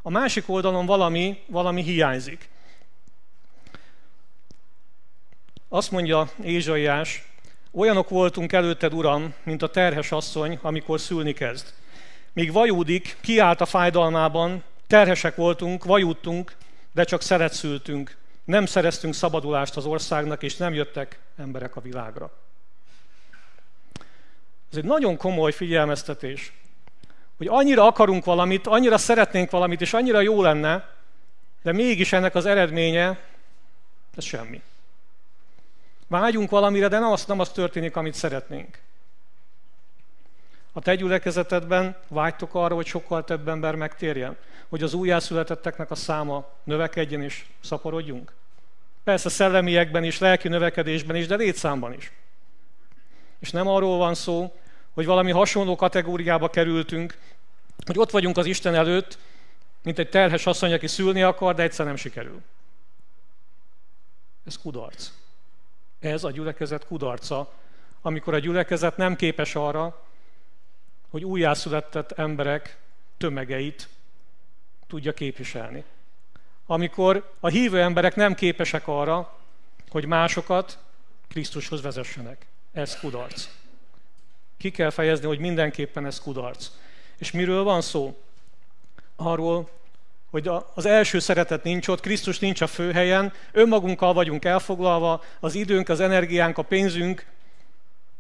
A másik oldalon valami, valami hiányzik. Azt mondja Ézsaiás, olyanok voltunk előtted, Uram, mint a terhes asszony, amikor szülni kezd. Míg vajúdik, kiállt a fájdalmában, terhesek voltunk, vajúdtunk, de csak szeret szültünk. Nem szereztünk szabadulást az országnak, és nem jöttek emberek a világra. Ez egy nagyon komoly figyelmeztetés, hogy annyira akarunk valamit, annyira szeretnénk valamit, és annyira jó lenne, de mégis ennek az eredménye, ez semmi. Vágyunk valamire, de nem az, nem az történik, amit szeretnénk. A te gyülekezetedben vágytok arra, hogy sokkal több ember megtérjen? Hogy az újjászületetteknek a száma növekedjen és szaporodjunk? Persze szellemiekben is, lelki növekedésben is, de létszámban is. És nem arról van szó, hogy valami hasonló kategóriába kerültünk, hogy ott vagyunk az Isten előtt, mint egy terhes asszony, aki szülni akar, de egyszer nem sikerül. Ez kudarc. Ez a gyülekezet kudarca, amikor a gyülekezet nem képes arra, hogy újjászületett emberek tömegeit tudja képviselni. Amikor a hívő emberek nem képesek arra, hogy másokat Krisztushoz vezessenek. Ez kudarc. Ki kell fejezni, hogy mindenképpen ez kudarc. És miről van szó? Arról, hogy az első szeretet nincs ott, Krisztus nincs a főhelyen, önmagunkkal vagyunk elfoglalva, az időnk, az energiánk, a pénzünk,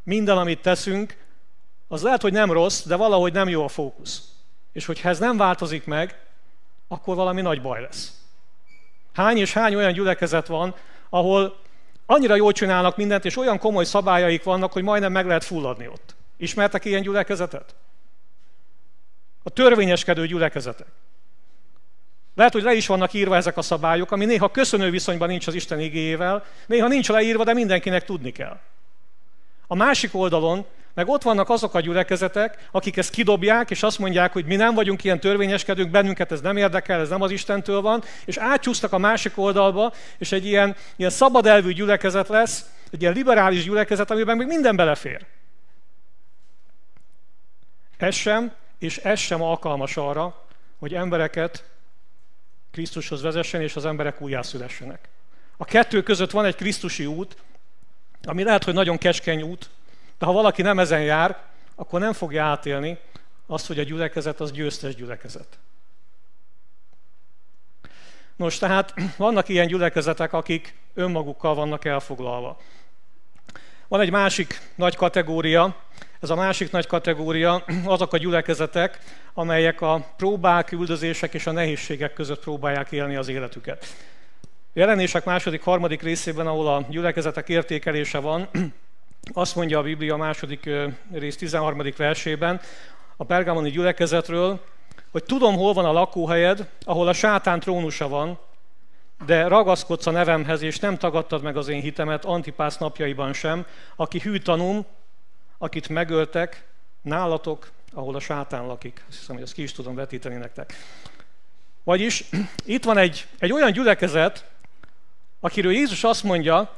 minden, amit teszünk, az lehet, hogy nem rossz, de valahogy nem jó a fókusz. És hogyha ez nem változik meg, akkor valami nagy baj lesz. Hány és hány olyan gyülekezet van, ahol annyira jól csinálnak mindent, és olyan komoly szabályaik vannak, hogy majdnem meg lehet fulladni ott. Ismertek ilyen gyülekezetet? A törvényeskedő gyülekezetek. Lehet, hogy le is vannak írva ezek a szabályok, ami néha köszönő viszonyban nincs az Isten igéjével, néha nincs leírva, de mindenkinek tudni kell. A másik oldalon meg ott vannak azok a gyülekezetek, akik ezt kidobják, és azt mondják, hogy mi nem vagyunk ilyen törvényeskedők, bennünket ez nem érdekel, ez nem az Istentől van, és átcsúsztak a másik oldalba, és egy ilyen, ilyen szabad elvű gyülekezet lesz, egy ilyen liberális gyülekezet, amiben még minden belefér. Ez sem, és ez sem alkalmas arra, hogy embereket Krisztushoz vezessen, és az emberek újjászülessenek. A kettő között van egy Krisztusi út, ami lehet, hogy nagyon keskeny út, de ha valaki nem ezen jár, akkor nem fogja átélni azt, hogy a gyülekezet az győztes gyülekezet. Nos, tehát vannak ilyen gyülekezetek, akik önmagukkal vannak elfoglalva. Van egy másik nagy kategória, ez a másik nagy kategória azok a gyülekezetek, amelyek a próbák, üldözések és a nehézségek között próbálják élni az életüket. Jelenések második, harmadik részében, ahol a gyülekezetek értékelése van, azt mondja a Biblia második rész 13. versében a pergamoni gyülekezetről, hogy tudom, hol van a lakóhelyed, ahol a sátán trónusa van, de ragaszkodsz a nevemhez, és nem tagadtad meg az én hitemet Antipász napjaiban sem, aki hű tanum, akit megöltek nálatok, ahol a sátán lakik. Azt hiszem, hogy ezt ki is tudom vetíteni nektek. Vagyis itt van egy, egy olyan gyülekezet, akiről Jézus azt mondja,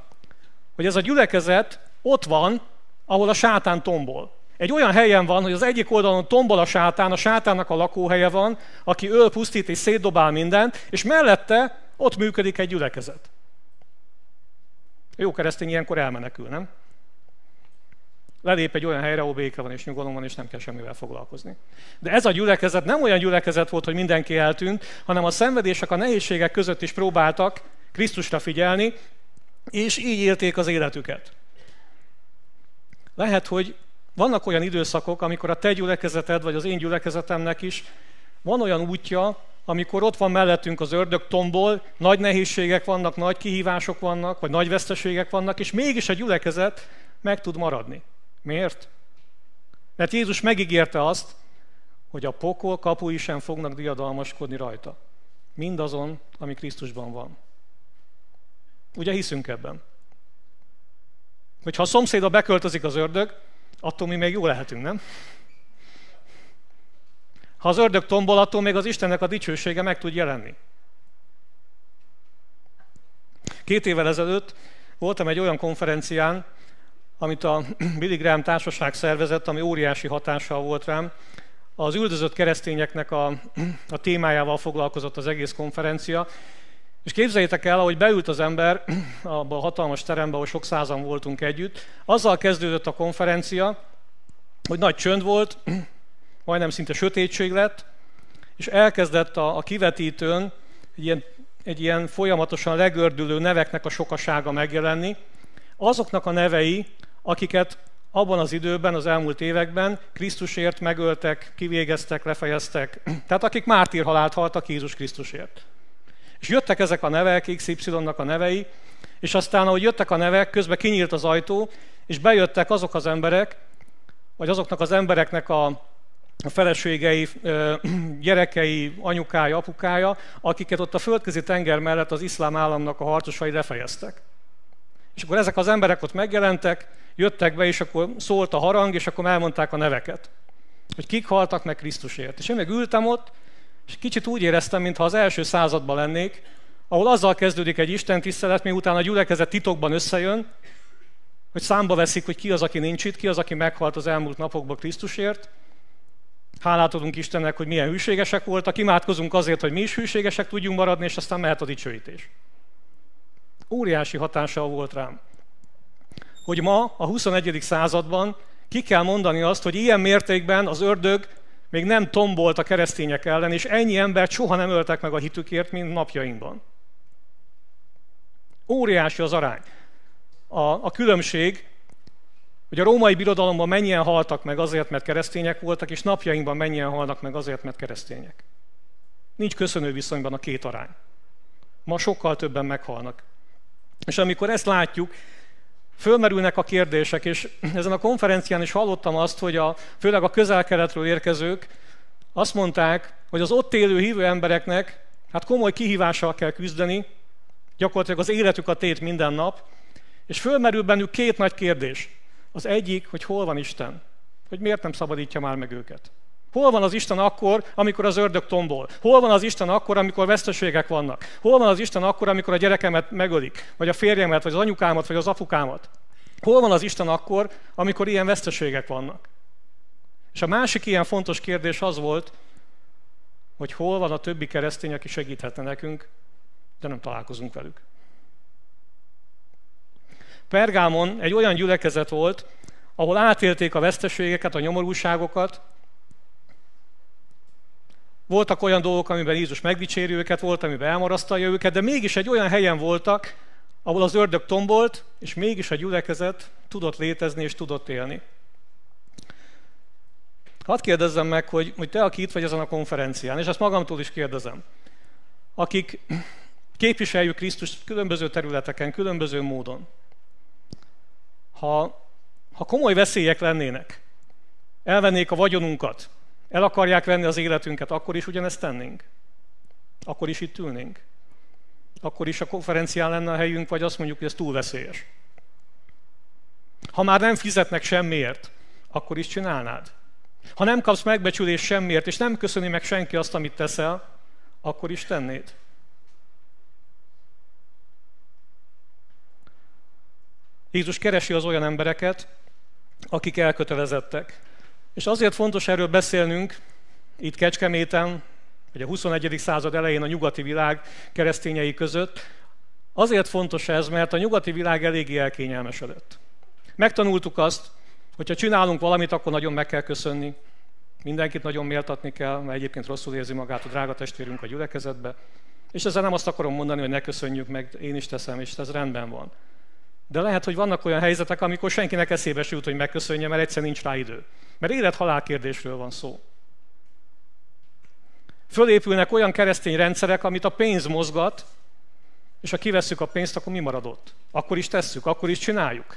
hogy ez a gyülekezet ott van, ahol a sátán tombol. Egy olyan helyen van, hogy az egyik oldalon tombol a sátán, a sátánnak a lakóhelye van, aki öl, pusztít és szétdobál mindent, és mellette ott működik egy gyülekezet. Jó keresztény ilyenkor elmenekül, nem? Lelép egy olyan helyre, ahol béke van és nyugalom van, és nem kell semmivel foglalkozni. De ez a gyülekezet nem olyan gyülekezet volt, hogy mindenki eltűnt, hanem a szenvedések, a nehézségek között is próbáltak Krisztusra figyelni, és így élték az életüket. Lehet, hogy vannak olyan időszakok, amikor a te gyülekezeted, vagy az én gyülekezetemnek is van olyan útja, amikor ott van mellettünk az ördög tombol, nagy nehézségek vannak, nagy kihívások vannak, vagy nagy veszteségek vannak, és mégis a gyülekezet meg tud maradni. Miért? Mert Jézus megígérte azt, hogy a pokol kapui sem fognak diadalmaskodni rajta. Mindazon, ami Krisztusban van. Ugye hiszünk ebben? Hogyha a szomszédba beköltözik az ördög, attól mi még jó lehetünk, nem? Ha az ördög tombol, attól még az Istennek a dicsősége meg tud jelenni. Két évvel ezelőtt voltam egy olyan konferencián, amit a Billy Graham társaság szervezett, ami óriási hatással volt rám. Az üldözött keresztényeknek a, a témájával foglalkozott az egész konferencia, és képzeljétek el, ahogy beült az ember abban a hatalmas terembe, ahol sok százan voltunk együtt, azzal kezdődött a konferencia, hogy nagy csönd volt, majdnem szinte sötétség lett, és elkezdett a, a kivetítőn egy ilyen, egy ilyen folyamatosan legördülő neveknek a sokasága megjelenni. Azoknak a nevei, akiket abban az időben, az elmúlt években Krisztusért megöltek, kivégeztek, lefejeztek. Tehát akik mártírhalált haltak Jézus Krisztusért. És jöttek ezek a nevek, XY-nak a nevei, és aztán, ahogy jöttek a nevek, közben kinyílt az ajtó, és bejöttek azok az emberek, vagy azoknak az embereknek a, a feleségei, gyerekei, anyukája, apukája, akiket ott a földközi tenger mellett az iszlám államnak a harcosai lefejeztek. És akkor ezek az emberek ott megjelentek, jöttek be, és akkor szólt a harang, és akkor elmondták a neveket. Hogy kik haltak meg Krisztusért. És én meg ültem ott, és kicsit úgy éreztem, mintha az első században lennék, ahol azzal kezdődik egy Isten tisztelet, miután a gyülekezet titokban összejön, hogy számba veszik, hogy ki az, aki nincs itt, ki az, aki meghalt az elmúlt napokban Krisztusért. Hálát adunk Istennek, hogy milyen hűségesek voltak, imádkozunk azért, hogy mi is hűségesek tudjunk maradni, és aztán mehet a dicsőítés. Óriási hatással volt rám, hogy ma, a 21. században ki kell mondani azt, hogy ilyen mértékben az ördög még nem tombolt a keresztények ellen, és ennyi embert soha nem öltek meg a hitükért, mint napjainkban. Óriási az arány. A, a különbség hogy a római birodalomban mennyien haltak meg azért, mert keresztények voltak, és napjainkban mennyien halnak meg azért, mert keresztények. Nincs köszönő viszonyban a két arány. Ma sokkal többen meghalnak. És amikor ezt látjuk, fölmerülnek a kérdések, és ezen a konferencián is hallottam azt, hogy a, főleg a közel-keletről érkezők azt mondták, hogy az ott élő hívő embereknek hát komoly kihívással kell küzdeni, gyakorlatilag az életük a tét minden nap, és fölmerül bennük két nagy kérdés. Az egyik, hogy hol van Isten, hogy miért nem szabadítja már meg őket. Hol van az Isten akkor, amikor az ördög tombol? Hol van az Isten akkor, amikor veszteségek vannak? Hol van az Isten akkor, amikor a gyerekemet megölik? Vagy a férjemet, vagy az anyukámat, vagy az apukámat? Hol van az Isten akkor, amikor ilyen veszteségek vannak? És a másik ilyen fontos kérdés az volt, hogy hol van a többi keresztény, aki segíthetne nekünk, de nem találkozunk velük. Pergámon egy olyan gyülekezet volt, ahol átélték a veszteségeket, a nyomorúságokat, voltak olyan dolgok, amiben Jézus megdicséri őket, volt, amiben elmarasztalja őket, de mégis egy olyan helyen voltak, ahol az ördög tombolt, és mégis a gyülekezet tudott létezni és tudott élni. Hadd kérdezzem meg, hogy, hogy te, aki itt vagy ezen a konferencián, és ezt magamtól is kérdezem, akik képviseljük Krisztust különböző területeken, különböző módon, ha, ha komoly veszélyek lennének, elvennék a vagyonunkat, el akarják venni az életünket, akkor is ugyanezt tennénk? Akkor is itt ülnénk? Akkor is a konferencián lenne a helyünk, vagy azt mondjuk, hogy ez túl veszélyes? Ha már nem fizetnek semmiért, akkor is csinálnád? Ha nem kapsz megbecsülést semmiért, és nem köszöni meg senki azt, amit teszel, akkor is tennéd. Jézus keresi az olyan embereket, akik elkötelezettek. És azért fontos erről beszélnünk itt Kecskeméten, vagy a 21. század elején a nyugati világ keresztényei között. Azért fontos ez, mert a nyugati világ eléggé elkényelmesedett. Megtanultuk azt, hogyha csinálunk valamit, akkor nagyon meg kell köszönni. Mindenkit nagyon méltatni kell, mert egyébként rosszul érzi magát a drága testvérünk a gyülekezetbe. És ezzel nem azt akarom mondani, hogy ne köszönjük meg, én is teszem, és ez rendben van. De lehet, hogy vannak olyan helyzetek, amikor senkinek eszébe jut, hogy megköszönje, mert egyszer nincs rá idő. Mert élet-halál kérdésről van szó. Fölépülnek olyan keresztény rendszerek, amit a pénz mozgat, és ha kivesszük a pénzt, akkor mi maradott? Akkor is tesszük, akkor is csináljuk.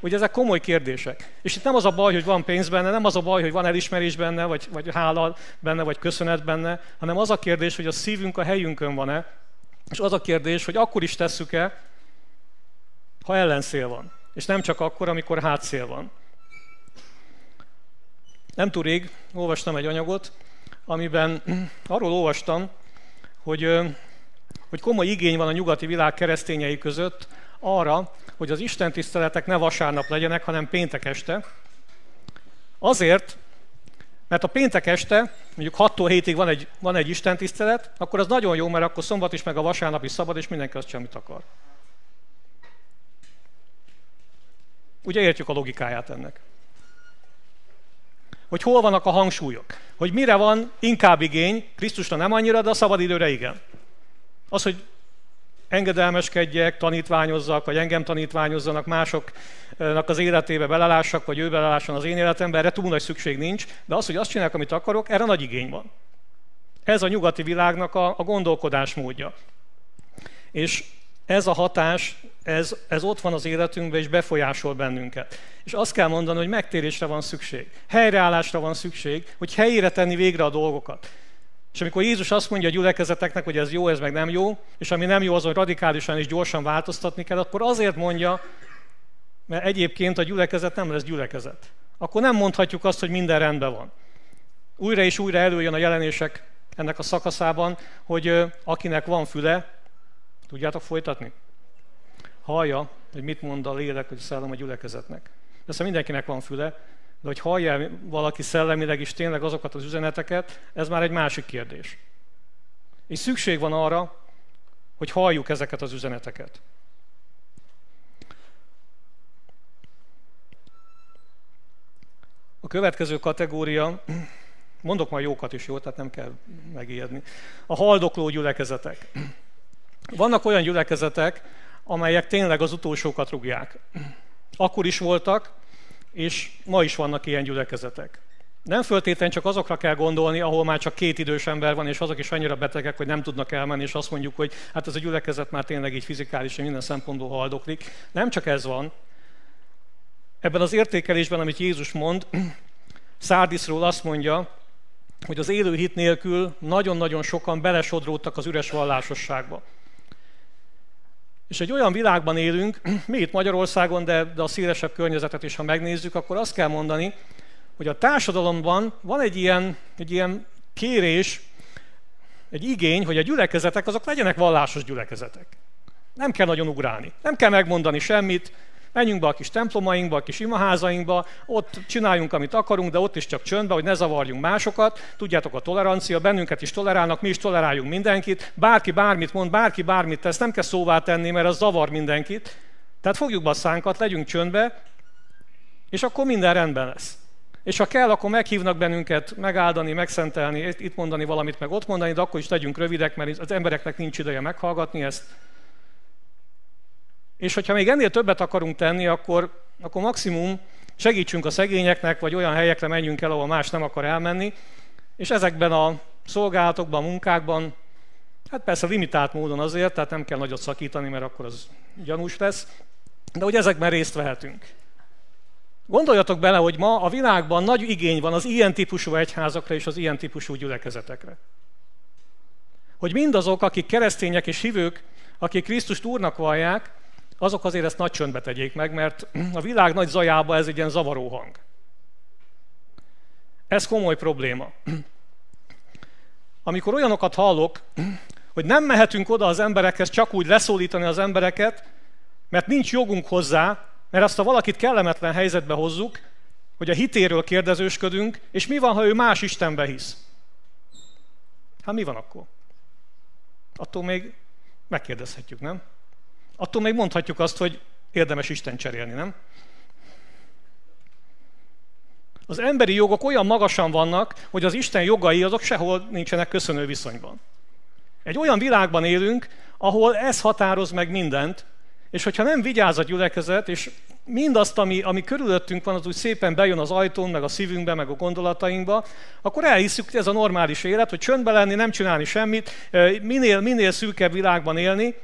Ugye ezek komoly kérdések. És itt nem az a baj, hogy van pénz benne, nem az a baj, hogy van elismerés benne, vagy, vagy hála benne, vagy köszönet benne, hanem az a kérdés, hogy a szívünk a helyünkön van-e, és az a kérdés, hogy akkor is tesszük-e, ha ellenszél van. És nem csak akkor, amikor hátszél van. Nem túl rég olvastam egy anyagot, amiben arról olvastam, hogy, hogy komoly igény van a nyugati világ keresztényei között arra, hogy az Isten tiszteletek ne vasárnap legyenek, hanem péntek este. Azért, mert a péntek este, mondjuk 6-tól 7-ig van egy, van egy Isten tisztelet, akkor az nagyon jó, mert akkor szombat is, meg a vasárnap is szabad, és mindenki azt amit akar. Ugye értjük a logikáját ennek. Hogy hol vannak a hangsúlyok. Hogy mire van inkább igény, Krisztusra nem annyira, de a szabadidőre igen. Az, hogy engedelmeskedjek, tanítványozzak, vagy engem tanítványozzanak, másoknak az életébe belelássak, vagy ő belelásson az én életembe, erre túl nagy szükség nincs, de az, hogy azt csinálok, amit akarok, erre nagy igény van. Ez a nyugati világnak a, a gondolkodásmódja. És ez a hatás, ez, ez ott van az életünkben, és befolyásol bennünket. És azt kell mondani, hogy megtérésre van szükség, helyreállásra van szükség, hogy helyére tenni végre a dolgokat. És amikor Jézus azt mondja a gyülekezeteknek, hogy ez jó, ez meg nem jó, és ami nem jó, azon radikálisan és gyorsan változtatni kell, akkor azért mondja, mert egyébként a gyülekezet nem lesz gyülekezet. Akkor nem mondhatjuk azt, hogy minden rendben van. Újra és újra előjön a jelenések ennek a szakaszában, hogy akinek van füle, tudjátok folytatni? Hallja, hogy mit mond a lélek, hogy a szellem a gyülekezetnek. Persze mindenkinek van füle, de hogy hallja valaki szellemileg is tényleg azokat az üzeneteket, ez már egy másik kérdés. És szükség van arra, hogy halljuk ezeket az üzeneteket. A következő kategória, mondok majd jókat is, jó, tehát nem kell megijedni. A haldokló gyülekezetek. Vannak olyan gyülekezetek, amelyek tényleg az utolsókat rúgják. Akkor is voltak, és ma is vannak ilyen gyülekezetek. Nem föltétlenül csak azokra kell gondolni, ahol már csak két idős ember van, és azok is annyira betegek, hogy nem tudnak elmenni, és azt mondjuk, hogy hát ez a gyülekezet már tényleg így fizikálisan minden szempontból haldoklik. Nem csak ez van. Ebben az értékelésben, amit Jézus mond, Szárdisról azt mondja, hogy az élő hit nélkül nagyon-nagyon sokan belesodródtak az üres vallásosságba. És egy olyan világban élünk, mi itt Magyarországon, de, de a szélesebb környezetet is, ha megnézzük, akkor azt kell mondani, hogy a társadalomban van egy ilyen, egy ilyen kérés, egy igény, hogy a gyülekezetek azok legyenek vallásos gyülekezetek. Nem kell nagyon ugrálni, nem kell megmondani semmit, menjünk be a kis templomainkba, a kis imaházainkba, ott csináljunk, amit akarunk, de ott is csak csöndbe, hogy ne zavarjunk másokat. Tudjátok, a tolerancia, bennünket is tolerálnak, mi is toleráljunk mindenkit. Bárki bármit mond, bárki bármit tesz, nem kell szóvá tenni, mert az zavar mindenkit. Tehát fogjuk be a szánkat, legyünk csöndbe, és akkor minden rendben lesz. És ha kell, akkor meghívnak bennünket megáldani, megszentelni, itt mondani valamit, meg ott mondani, de akkor is legyünk rövidek, mert az embereknek nincs ideje meghallgatni ezt. És hogyha még ennél többet akarunk tenni, akkor, akkor maximum segítsünk a szegényeknek, vagy olyan helyekre menjünk el, ahol más nem akar elmenni, és ezekben a szolgálatokban, munkákban, hát persze limitált módon azért, tehát nem kell nagyot szakítani, mert akkor az gyanús lesz, de hogy ezekben részt vehetünk. Gondoljatok bele, hogy ma a világban nagy igény van az ilyen típusú egyházakra és az ilyen típusú gyülekezetekre. Hogy mindazok, akik keresztények és hívők, akik Krisztust úrnak vallják, azok azért ezt nagy csöndbe tegyék meg, mert a világ nagy zajába ez egy ilyen zavaró hang. Ez komoly probléma. Amikor olyanokat hallok, hogy nem mehetünk oda az emberekhez csak úgy leszólítani az embereket, mert nincs jogunk hozzá, mert azt a valakit kellemetlen helyzetbe hozzuk, hogy a hitéről kérdezősködünk, és mi van, ha ő más Istenbe hisz? Hát mi van akkor? Attól még megkérdezhetjük, nem? Attól még mondhatjuk azt, hogy érdemes Isten cserélni, nem? Az emberi jogok olyan magasan vannak, hogy az Isten jogai azok sehol nincsenek köszönő viszonyban. Egy olyan világban élünk, ahol ez határoz meg mindent, és hogyha nem vigyáz a gyülekezet, és mindazt, ami, ami körülöttünk van, az úgy szépen bejön az ajtón, meg a szívünkbe, meg a gondolatainkba, akkor elhiszük, hogy ez a normális élet, hogy csöndbe lenni, nem csinálni semmit, minél, minél szűkebb világban élni.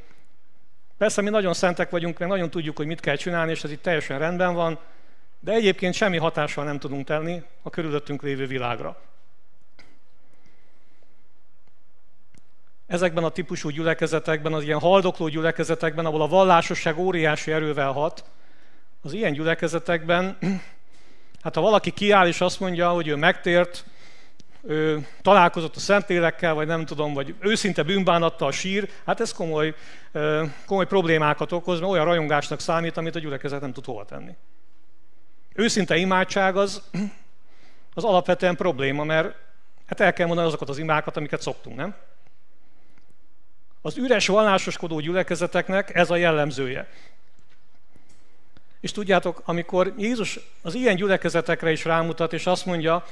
Persze mi nagyon szentek vagyunk, meg nagyon tudjuk, hogy mit kell csinálni, és ez itt teljesen rendben van, de egyébként semmi hatással nem tudunk tenni a körülöttünk lévő világra. ezekben a típusú gyülekezetekben, az ilyen haldokló gyülekezetekben, ahol a vallásosság óriási erővel hat, az ilyen gyülekezetekben, hát ha valaki kiáll és azt mondja, hogy ő megtért, ő találkozott a Szentlélekkel, vagy nem tudom, vagy őszinte bűnbánattal sír, hát ez komoly, komoly problémákat okoz, mert olyan rajongásnak számít, amit a gyülekezet nem tud hova tenni. Őszinte imádság az, az alapvetően probléma, mert hát el kell mondani azokat az imákat, amiket szoktunk, nem? Az üres vallásoskodó gyülekezeteknek ez a jellemzője. És tudjátok, amikor Jézus az ilyen gyülekezetekre is rámutat, és azt mondja,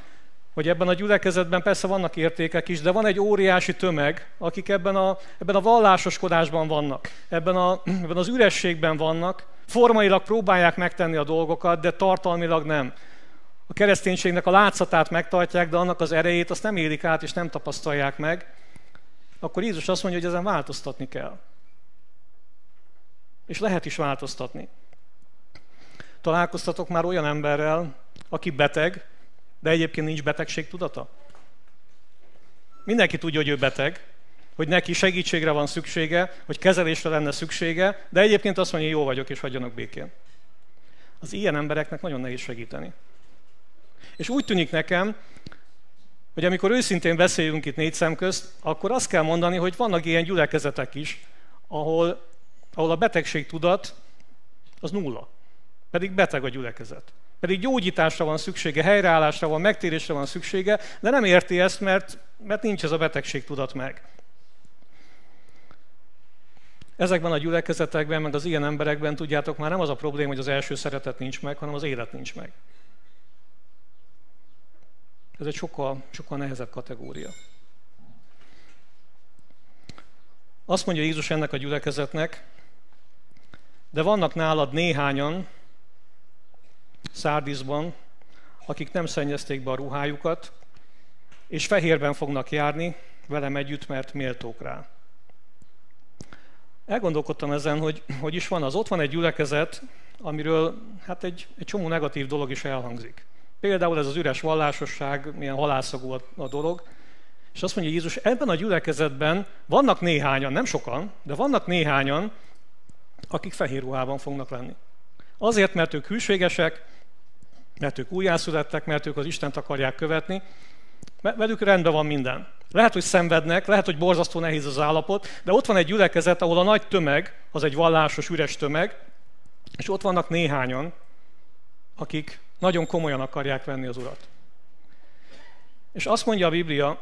hogy ebben a gyülekezetben persze vannak értékek is, de van egy óriási tömeg, akik ebben a, ebben a vallásoskodásban vannak, ebben, a, ebben az ürességben vannak, formailag próbálják megtenni a dolgokat, de tartalmilag nem. A kereszténységnek a látszatát megtartják, de annak az erejét azt nem élik át és nem tapasztalják meg akkor Jézus azt mondja, hogy ezen változtatni kell. És lehet is változtatni. Találkoztatok már olyan emberrel, aki beteg, de egyébként nincs betegség tudata? Mindenki tudja, hogy ő beteg, hogy neki segítségre van szüksége, hogy kezelésre lenne szüksége, de egyébként azt mondja, hogy jó vagyok, és hagyjanak békén. Az ilyen embereknek nagyon nehéz segíteni. És úgy tűnik nekem, hogy amikor őszintén beszéljünk itt négy szem közt, akkor azt kell mondani, hogy vannak ilyen gyülekezetek is, ahol, ahol a betegség tudat az nulla. Pedig beteg a gyülekezet. Pedig gyógyításra van szüksége, helyreállásra van, megtérésre van szüksége, de nem érti ezt, mert, mert nincs ez a betegség tudat meg. Ezekben a gyülekezetekben, meg az ilyen emberekben, tudjátok, már nem az a probléma, hogy az első szeretet nincs meg, hanem az élet nincs meg. Ez egy sokkal, sokkal nehezebb kategória. Azt mondja Jézus ennek a gyülekezetnek, de vannak nálad néhányan, Szárdizban, akik nem szennyezték be a ruhájukat, és fehérben fognak járni velem együtt, mert méltók rá. Elgondolkodtam ezen, hogy hogy is van az. Ott van egy gyülekezet, amiről hát egy, egy csomó negatív dolog is elhangzik. Például ez az üres vallásosság, milyen halászagú a, a dolog. És azt mondja Jézus, ebben a gyülekezetben vannak néhányan, nem sokan, de vannak néhányan, akik fehér ruhában fognak lenni. Azért, mert ők hűségesek, mert ők újjászülettek, mert ők az Istent akarják követni, velük rendben van minden. Lehet, hogy szenvednek, lehet, hogy borzasztó nehéz az állapot, de ott van egy gyülekezet, ahol a nagy tömeg, az egy vallásos, üres tömeg, és ott vannak néhányan, akik nagyon komolyan akarják venni az Urat. És azt mondja a Biblia,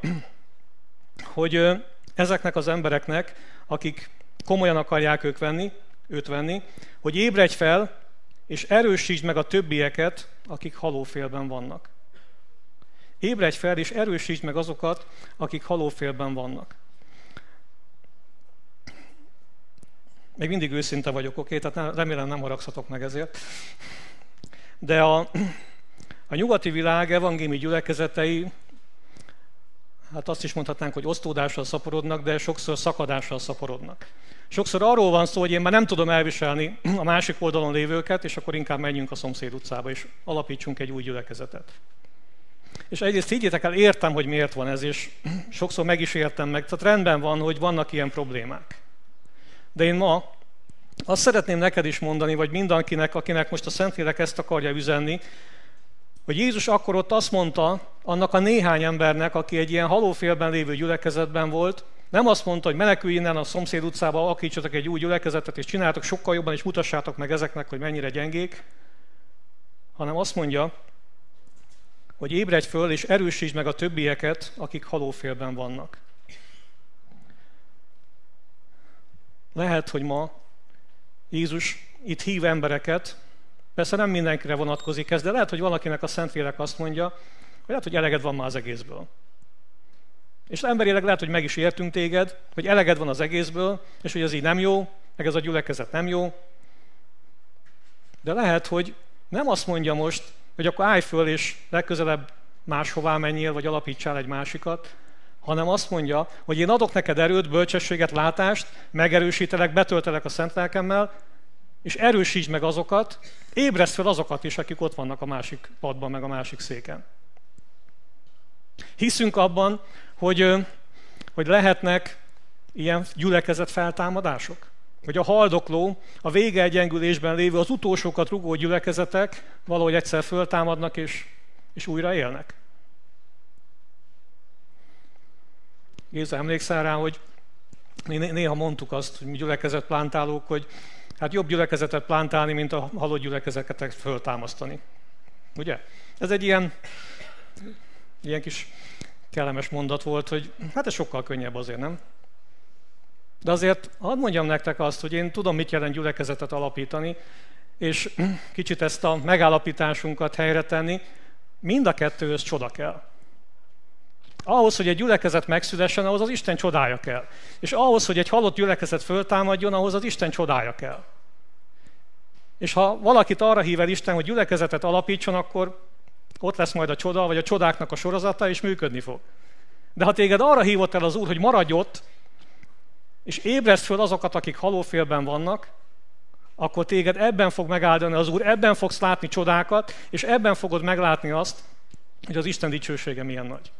hogy ezeknek az embereknek, akik komolyan akarják ők venni, őt venni, hogy ébredj fel, és erősítsd meg a többieket, akik halófélben vannak. Ébredj fel, és erősítsd meg azokat, akik halófélben vannak. Még mindig őszinte vagyok, oké? Tehát remélem nem haragszatok meg ezért. De a, a nyugati világ evangéliumi gyülekezetei, hát azt is mondhatnánk, hogy osztódással szaporodnak, de sokszor szakadással szaporodnak. Sokszor arról van szó, hogy én már nem tudom elviselni a másik oldalon lévőket, és akkor inkább menjünk a szomszéd utcába, és alapítsunk egy új gyülekezetet. És egyrészt higgyétek el, értem, hogy miért van ez, és sokszor meg is értem meg. Tehát rendben van, hogy vannak ilyen problémák. De én ma azt szeretném neked is mondani, vagy mindenkinek, akinek most a Szentlélek ezt akarja üzenni, hogy Jézus akkor ott azt mondta annak a néhány embernek, aki egy ilyen halófélben lévő gyülekezetben volt, nem azt mondta, hogy menekülj innen a szomszéd utcába, alakítsatok egy új gyülekezetet, és csináltok sokkal jobban, és mutassátok meg ezeknek, hogy mennyire gyengék, hanem azt mondja, hogy ébredj föl, és erősítsd meg a többieket, akik halófélben vannak. Lehet, hogy ma Jézus itt hív embereket, persze nem mindenkire vonatkozik ez, de lehet, hogy valakinek a Szentlélek azt mondja, hogy lehet, hogy eleged van már az egészből. És emberileg lehet, hogy meg is értünk téged, hogy eleged van az egészből, és hogy ez így nem jó, meg ez a gyülekezet nem jó. De lehet, hogy nem azt mondja most, hogy akkor állj föl, és legközelebb máshová menjél, vagy alapítsál egy másikat, hanem azt mondja, hogy én adok neked erőt, bölcsességet, látást, megerősítelek, betöltelek a szent lelkemmel, és erősítsd meg azokat, ébreszd fel azokat is, akik ott vannak a másik padban, meg a másik széken. Hiszünk abban, hogy, hogy lehetnek ilyen gyülekezet feltámadások? Hogy a haldokló, a vége egyengülésben lévő, az utolsókat rugó gyülekezetek valahogy egyszer föltámadnak és, és újra élnek? Géza, emlékszel rá, hogy néha mondtuk azt, hogy mi gyülekezet plántálók, hogy hát jobb gyülekezetet plántálni, mint a halott gyülekezeteket föltámasztani. Ugye? Ez egy ilyen, ilyen kis kellemes mondat volt, hogy hát ez sokkal könnyebb azért, nem? De azért hadd mondjam nektek azt, hogy én tudom, mit jelent gyülekezetet alapítani, és kicsit ezt a megállapításunkat helyre tenni, mind a kettőhöz csoda kell. Ahhoz, hogy egy gyülekezet megszülessen, ahhoz az Isten csodája kell. És ahhoz, hogy egy halott gyülekezet föltámadjon, ahhoz az Isten csodája kell. És ha valakit arra hív el Isten, hogy gyülekezetet alapítson, akkor ott lesz majd a csoda, vagy a csodáknak a sorozata, és működni fog. De ha téged arra hívott el az Úr, hogy maradj ott, és ébreszd föl azokat, akik halófélben vannak, akkor téged ebben fog megáldani az Úr, ebben fogsz látni csodákat, és ebben fogod meglátni azt, hogy az Isten dicsősége milyen nagy.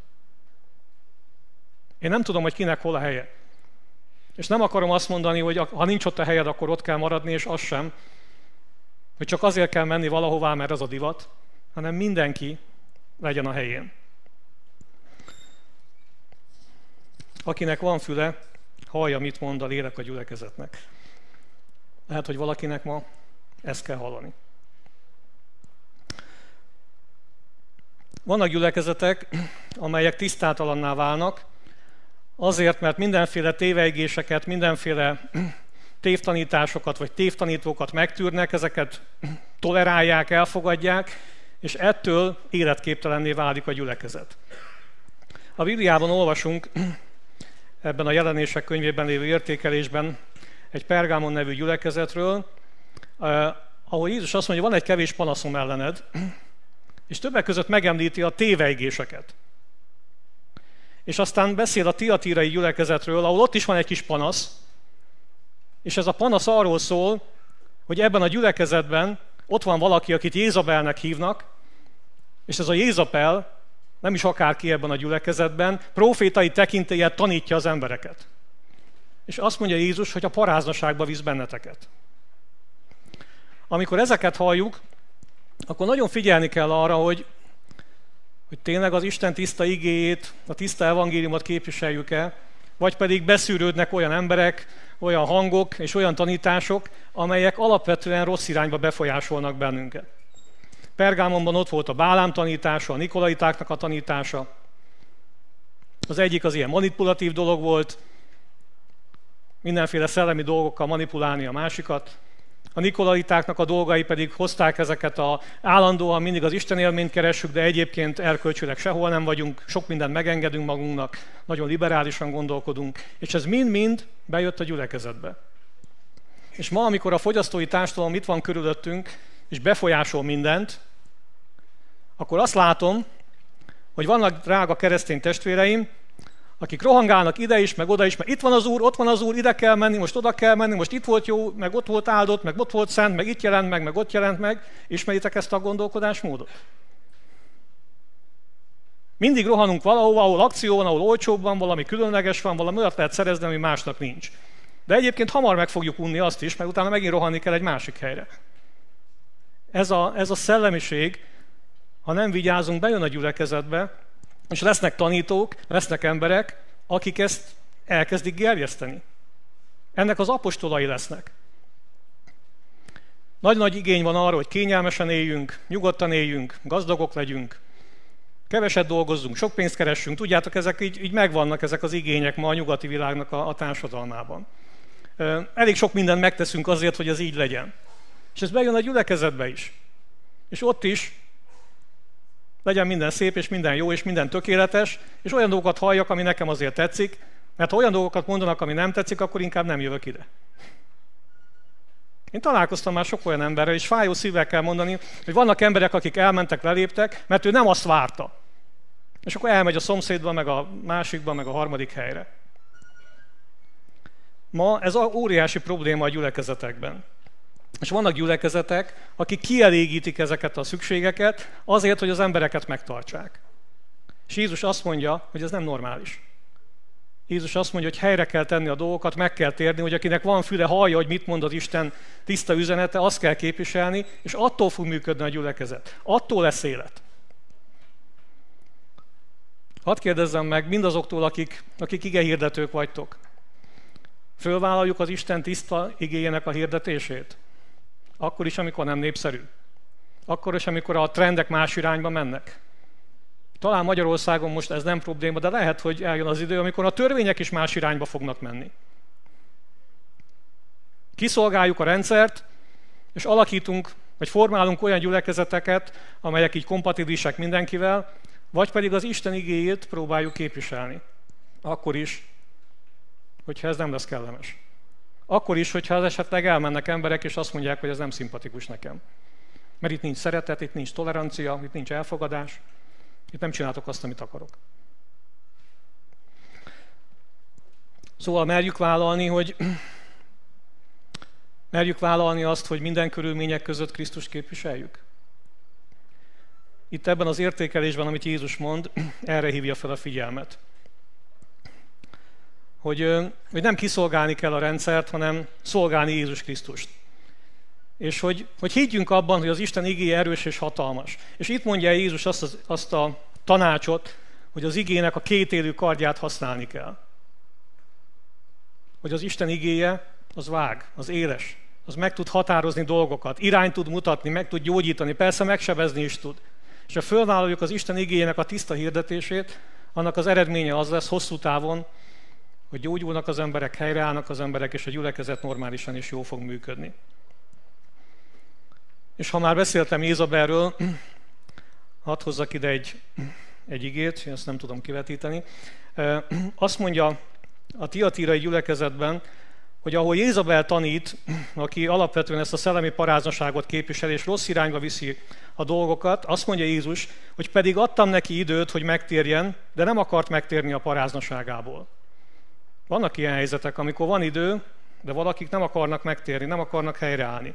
Én nem tudom, hogy kinek hol a helye. És nem akarom azt mondani, hogy ha nincs ott a helyed, akkor ott kell maradni, és az sem, hogy csak azért kell menni valahová, mert az a divat, hanem mindenki legyen a helyén. Akinek van füle, hallja, mit mond a lélek a gyülekezetnek. Lehet, hogy valakinek ma ezt kell hallani. Vannak gyülekezetek, amelyek tisztátalanná válnak, azért, mert mindenféle téveigéseket, mindenféle tévtanításokat vagy tévtanítókat megtűrnek, ezeket tolerálják, elfogadják, és ettől életképtelenné válik a gyülekezet. A Bibliában olvasunk ebben a jelenések könyvében lévő értékelésben egy Pergámon nevű gyülekezetről, ahol Jézus azt mondja, van egy kevés panaszom ellened, és többek között megemlíti a téveigéseket. És aztán beszél a tiatírai gyülekezetről, ahol ott is van egy kis panasz, és ez a panasz arról szól, hogy ebben a gyülekezetben ott van valaki, akit Jézabelnek hívnak, és ez a Jézabel, nem is akárki ebben a gyülekezetben, profétai tekintélyet tanítja az embereket. És azt mondja Jézus, hogy a paráznaságba visz benneteket. Amikor ezeket halljuk, akkor nagyon figyelni kell arra, hogy, hogy tényleg az Isten tiszta igéjét, a tiszta evangéliumot képviseljük-e, vagy pedig beszűrődnek olyan emberek, olyan hangok és olyan tanítások, amelyek alapvetően rossz irányba befolyásolnak bennünket. Pergámonban ott volt a Bálám tanítása, a Nikolaitáknak a tanítása. Az egyik az ilyen manipulatív dolog volt, mindenféle szellemi dolgokkal manipulálni a másikat. A nikolaitáknak a dolgai pedig hozták ezeket a állandóan mindig az Isten élményt keressük, de egyébként erkölcsileg sehol nem vagyunk, sok mindent megengedünk magunknak, nagyon liberálisan gondolkodunk, és ez mind-mind bejött a gyülekezetbe. És ma, amikor a fogyasztói társadalom itt van körülöttünk, és befolyásol mindent, akkor azt látom, hogy vannak drága keresztény testvéreim, akik rohangálnak ide is, meg oda is, meg itt van az Úr, ott van az Úr, ide kell menni, most oda kell menni, most itt volt jó, meg ott volt áldott, meg ott volt szent, meg itt jelent meg, meg ott jelent meg. Ismeritek ezt a gondolkodásmódot? Mindig rohanunk valahova, ahol akció van, ahol olcsóbb van, valami különleges van, valami olyat lehet szerezni, ami másnak nincs. De egyébként hamar meg fogjuk unni azt is, mert utána megint rohanni kell egy másik helyre. Ez a, ez a szellemiség, ha nem vigyázunk, bejön a gyülekezetbe, és lesznek tanítók, lesznek emberek, akik ezt elkezdik gerjeszteni. Ennek az apostolai lesznek. Nagy-nagy igény van arra, hogy kényelmesen éljünk, nyugodtan éljünk, gazdagok legyünk, keveset dolgozzunk, sok pénzt keressünk. Tudjátok, ezek így, így megvannak, ezek az igények ma a nyugati világnak a, a társadalmában. Elég sok mindent megteszünk azért, hogy ez így legyen. És ez bejön a gyülekezetbe is. És ott is legyen minden szép, és minden jó, és minden tökéletes, és olyan dolgokat halljak, ami nekem azért tetszik, mert ha olyan dolgokat mondanak, ami nem tetszik, akkor inkább nem jövök ide. Én találkoztam már sok olyan emberrel, és fájó szívvel kell mondani, hogy vannak emberek, akik elmentek, leléptek, mert ő nem azt várta. És akkor elmegy a szomszédba, meg a másikba, meg a harmadik helyre. Ma ez óriási probléma a gyülekezetekben. És vannak gyülekezetek, akik kielégítik ezeket a szükségeket azért, hogy az embereket megtartsák. És Jézus azt mondja, hogy ez nem normális. Jézus azt mondja, hogy helyre kell tenni a dolgokat, meg kell térni, hogy akinek van füle, hallja, hogy mit mond az Isten tiszta üzenete, azt kell képviselni, és attól fog működni a gyülekezet. Attól lesz élet. Hadd kérdezzem meg mindazoktól, akik, akik ige hirdetők vagytok. Fölvállaljuk az Isten tiszta igéjének a hirdetését? Akkor is, amikor nem népszerű. Akkor is, amikor a trendek más irányba mennek. Talán Magyarországon most ez nem probléma, de lehet, hogy eljön az idő, amikor a törvények is más irányba fognak menni. Kiszolgáljuk a rendszert, és alakítunk, vagy formálunk olyan gyülekezeteket, amelyek így kompatibilisek mindenkivel, vagy pedig az Isten igéjét próbáljuk képviselni. Akkor is, hogyha ez nem lesz kellemes. Akkor is, hogyha az esetleg elmennek emberek, és azt mondják, hogy ez nem szimpatikus nekem. Mert itt nincs szeretet, itt nincs tolerancia, itt nincs elfogadás, itt nem csináltok azt, amit akarok. Szóval merjük vállalni, hogy merjük vállalni azt, hogy minden körülmények között Krisztus képviseljük. Itt ebben az értékelésben, amit Jézus mond, erre hívja fel a figyelmet hogy, hogy nem kiszolgálni kell a rendszert, hanem szolgálni Jézus Krisztust. És hogy, hogy higgyünk abban, hogy az Isten igéje erős és hatalmas. És itt mondja Jézus azt, az, azt a tanácsot, hogy az igének a kétélű kardját használni kell. Hogy az Isten igéje az vág, az éles, az meg tud határozni dolgokat, irányt tud mutatni, meg tud gyógyítani, persze megsebezni is tud. És ha fölvállaljuk az Isten igéjének a tiszta hirdetését, annak az eredménye az lesz hosszú távon, hogy gyógyulnak az emberek, helyreállnak az emberek, és a gyülekezet normálisan is jól fog működni. És ha már beszéltem Ézabelről, hadd hozzak ide egy, egy igét, ezt nem tudom kivetíteni. Azt mondja a tiatírai gyülekezetben, hogy ahol Jézabel tanít, aki alapvetően ezt a szellemi paráznaságot képviseli, és rossz irányba viszi a dolgokat, azt mondja Jézus, hogy pedig adtam neki időt, hogy megtérjen, de nem akart megtérni a paráznaságából. Vannak ilyen helyzetek, amikor van idő, de valakik nem akarnak megtérni, nem akarnak helyreállni.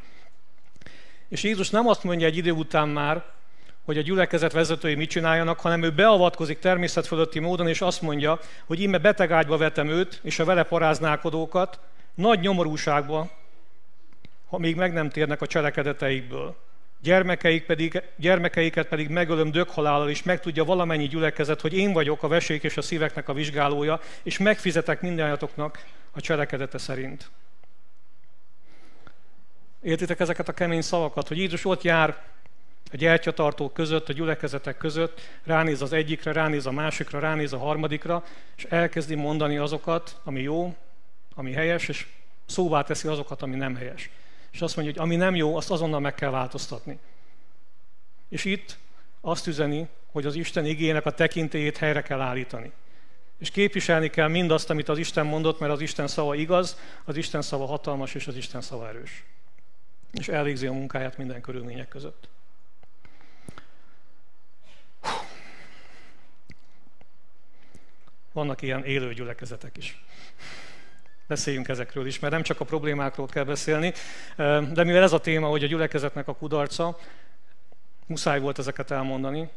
És Jézus nem azt mondja egy idő után már, hogy a gyülekezet vezetői mit csináljanak, hanem ő beavatkozik természet módon, és azt mondja, hogy íme betegágyba vetem őt, és a vele paráználkodókat, nagy nyomorúságba, ha még meg nem térnek a cselekedeteikből. Gyermekeik pedig, gyermekeiket pedig megölöm döghalállal, és megtudja valamennyi gyülekezet, hogy én vagyok a vesék és a szíveknek a vizsgálója, és megfizetek mindannyiatoknak a cselekedete szerint. Értitek ezeket a kemény szavakat, hogy Jézus ott jár a gyertyatartók között, a gyülekezetek között, ránéz az egyikre, ránéz a másikra, ránéz a harmadikra, és elkezdi mondani azokat, ami jó, ami helyes, és szóvá teszi azokat, ami nem helyes. És azt mondja, hogy ami nem jó, azt azonnal meg kell változtatni. És itt azt üzeni, hogy az Isten igének a tekintélyét helyre kell állítani. És képviselni kell mindazt, amit az Isten mondott, mert az Isten szava igaz, az Isten szava hatalmas, és az Isten szava erős. És elvégzi a munkáját minden körülmények között. Vannak ilyen élő gyülekezetek is. Beszéljünk ezekről is, mert nem csak a problémákról kell beszélni, de mivel ez a téma, hogy a gyülekezetnek a kudarca, muszáj volt ezeket elmondani,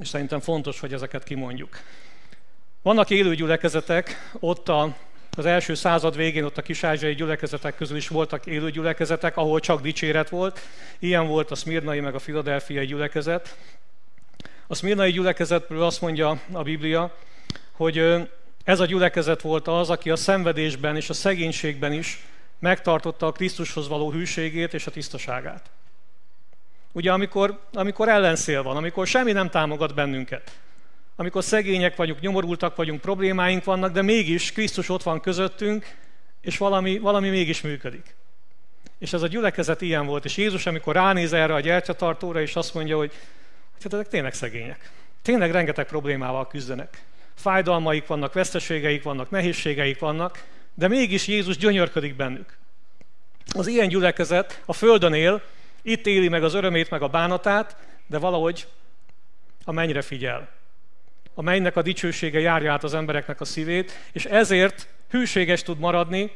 és szerintem fontos, hogy ezeket kimondjuk. Vannak élő gyülekezetek, ott a, az első század végén ott a kisázsiai gyülekezetek közül is voltak élő gyülekezetek, ahol csak dicséret volt. Ilyen volt a szmirnai meg a filadelfiai gyülekezet. A szmirnai gyülekezetről azt mondja a Biblia, hogy ez a gyülekezet volt az, aki a szenvedésben és a szegénységben is megtartotta a Krisztushoz való hűségét és a tisztaságát. Ugye amikor, amikor ellenszél van, amikor semmi nem támogat bennünket, amikor szegények vagyunk, nyomorultak vagyunk, problémáink vannak, de mégis Krisztus ott van közöttünk, és valami, valami mégis működik. És ez a gyülekezet ilyen volt, és Jézus, amikor ránéz erre a gyertyatartóra, és azt mondja, hogy hát ezek tényleg szegények. Tényleg rengeteg problémával küzdenek fájdalmaik vannak, veszteségeik vannak, nehézségeik vannak, de mégis Jézus gyönyörködik bennük. Az ilyen gyülekezet a Földön él, itt éli meg az örömét, meg a bánatát, de valahogy a mennyre figyel. A mennynek a dicsősége járja át az embereknek a szívét, és ezért hűséges tud maradni,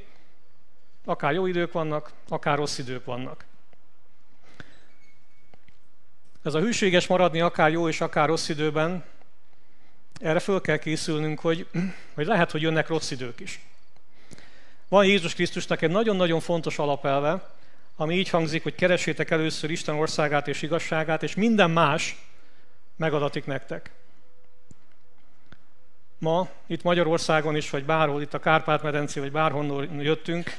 akár jó idők vannak, akár rossz idők vannak. Ez a hűséges maradni akár jó és akár rossz időben, erre föl kell készülnünk, hogy, hogy lehet, hogy jönnek rossz idők is. Van Jézus Krisztusnak egy nagyon-nagyon fontos alapelve, ami így hangzik, hogy keresétek először Isten országát és igazságát, és minden más megadatik nektek. Ma itt Magyarországon is, vagy bárhol, itt a Kárpát-medencé, vagy bárhonnan jöttünk,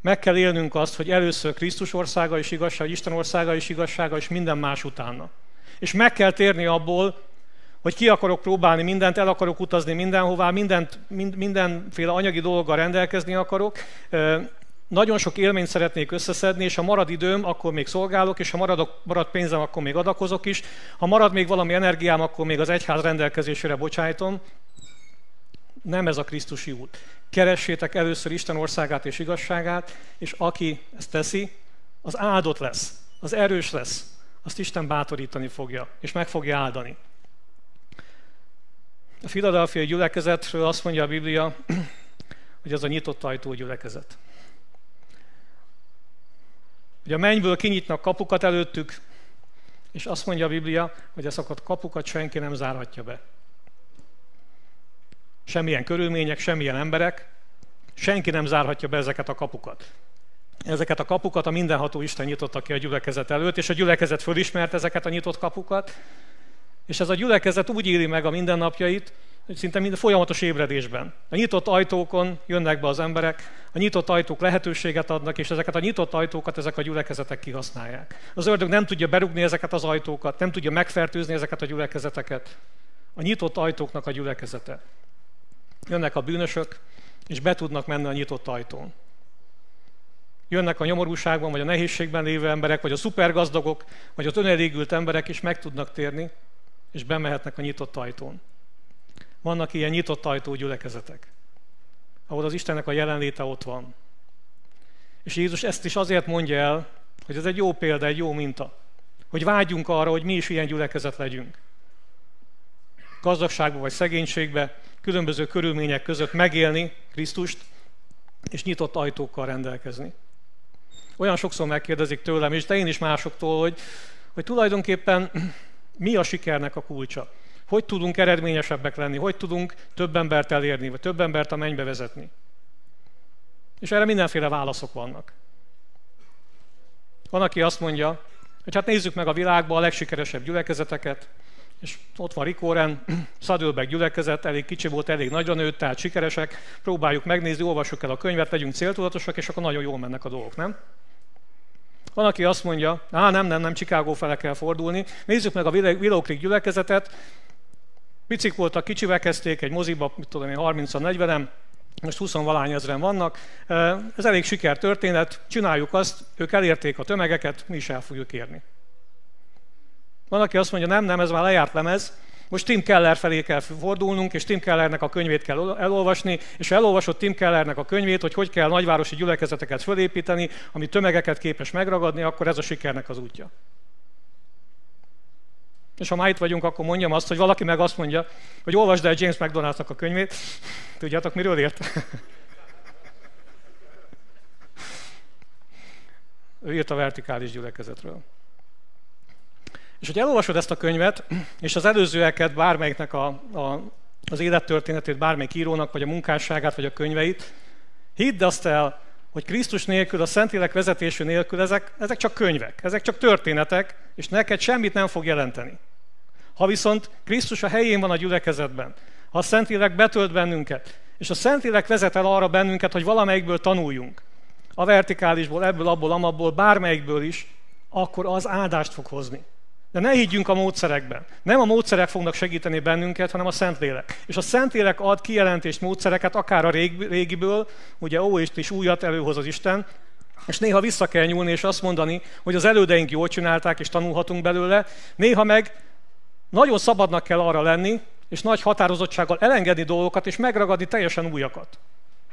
meg kell élnünk azt, hogy először Krisztus országa és igazság, Isten országa és igazsága, és minden más utána. És meg kell térni abból, hogy ki akarok próbálni mindent, el akarok utazni mindenhová, mindent, mind, mindenféle anyagi dologgal rendelkezni akarok, nagyon sok élményt szeretnék összeszedni, és ha marad időm, akkor még szolgálok, és ha maradok, marad pénzem, akkor még adakozok is. Ha marad még valami energiám, akkor még az egyház rendelkezésére bocsájtom. Nem ez a Krisztusi út. Keressétek először Isten országát és igazságát, és aki ezt teszi, az áldott lesz, az erős lesz, azt Isten bátorítani fogja, és meg fogja áldani. A filadelfiai gyülekezetről azt mondja a Biblia, hogy ez a nyitott ajtó gyülekezet. Hogy a mennyből kinyitnak kapukat előttük, és azt mondja a Biblia, hogy ezeket a kapukat senki nem zárhatja be. Semmilyen körülmények, semmilyen emberek, senki nem zárhatja be ezeket a kapukat. Ezeket a kapukat a mindenható Isten nyitotta ki a gyülekezet előtt, és a gyülekezet fölismert ezeket a nyitott kapukat, és ez a gyülekezet úgy éli meg a mindennapjait, hogy szinte minden folyamatos ébredésben. A nyitott ajtókon jönnek be az emberek, a nyitott ajtók lehetőséget adnak, és ezeket a nyitott ajtókat ezek a gyülekezetek kihasználják. Az ördög nem tudja berugni ezeket az ajtókat, nem tudja megfertőzni ezeket a gyülekezeteket. A nyitott ajtóknak a gyülekezete. Jönnek a bűnösök, és be tudnak menni a nyitott ajtón. Jönnek a nyomorúságban, vagy a nehézségben lévő emberek, vagy a szupergazdagok, vagy az önelégült emberek is meg tudnak térni, és bemehetnek a nyitott ajtón. Vannak ilyen nyitott ajtó gyülekezetek. ahol az Istennek a jelenléte ott van. És Jézus ezt is azért mondja el, hogy ez egy jó példa, egy jó minta. Hogy vágyjunk arra, hogy mi is ilyen gyülekezet legyünk. Gazdagságba vagy szegénységbe, különböző körülmények között megélni Krisztust, és nyitott ajtókkal rendelkezni. Olyan sokszor megkérdezik tőlem, és de én is másoktól, hogy, hogy tulajdonképpen mi a sikernek a kulcsa. Hogy tudunk eredményesebbek lenni, hogy tudunk több embert elérni, vagy több embert a mennybe vezetni. És erre mindenféle válaszok vannak. Van, aki azt mondja, hogy hát nézzük meg a világban a legsikeresebb gyülekezeteket, és ott van Rikoren, Szadölbek gyülekezet, elég kicsi volt, elég nagyra nőtt, tehát sikeresek, próbáljuk megnézni, olvassuk el a könyvet, legyünk céltudatosak, és akkor nagyon jól mennek a dolgok, nem? Van, aki azt mondja, á, nem, nem, nem, Chicago fele kell fordulni. Nézzük meg a Willow Creek gyülekezetet. Picik voltak, kicsivel kezdték, egy moziba, mit tudom én, 30-40-en, most 20 valány ezeren vannak. Ez elég sikertörténet, csináljuk azt, ők elérték a tömegeket, mi is el fogjuk érni. Van, aki azt mondja, nem, nem, ez már lejárt lemez, most Tim Keller felé kell fordulnunk, és Tim Kellernek a könyvét kell elolvasni, és ha elolvasott Tim Kellernek a könyvét, hogy hogy kell nagyvárosi gyülekezeteket fölépíteni, ami tömegeket képes megragadni, akkor ez a sikernek az útja. És ha már itt vagyunk, akkor mondjam azt, hogy valaki meg azt mondja, hogy olvasd el James McDonald's-nak a könyvét. Tudjátok, miről írt? ő írt a vertikális gyülekezetről. És hogy elolvasod ezt a könyvet, és az előzőeket, bármelyiknek a, a, az élettörténetét, bármelyik írónak, vagy a munkásságát, vagy a könyveit, hidd azt el, hogy Krisztus nélkül, a Szentlélek vezetésű nélkül ezek, ezek csak könyvek, ezek csak történetek, és neked semmit nem fog jelenteni. Ha viszont Krisztus a helyén van a gyülekezetben, ha a Szentlélek betölt bennünket, és a Szentlélek vezet el arra bennünket, hogy valamelyikből tanuljunk, a vertikálisból, ebből, abból, amabból, bármelyikből is, akkor az áldást fog hozni. De ne higgyünk a módszerekben. Nem a módszerek fognak segíteni bennünket, hanem a Szentlélek. És a Szentlélek ad kijelentést módszereket, akár a régiből, ugye ó, is újat előhoz az Isten, és néha vissza kell nyúlni és azt mondani, hogy az elődeink jól csinálták, és tanulhatunk belőle, néha meg nagyon szabadnak kell arra lenni, és nagy határozottsággal elengedni dolgokat, és megragadni teljesen újakat.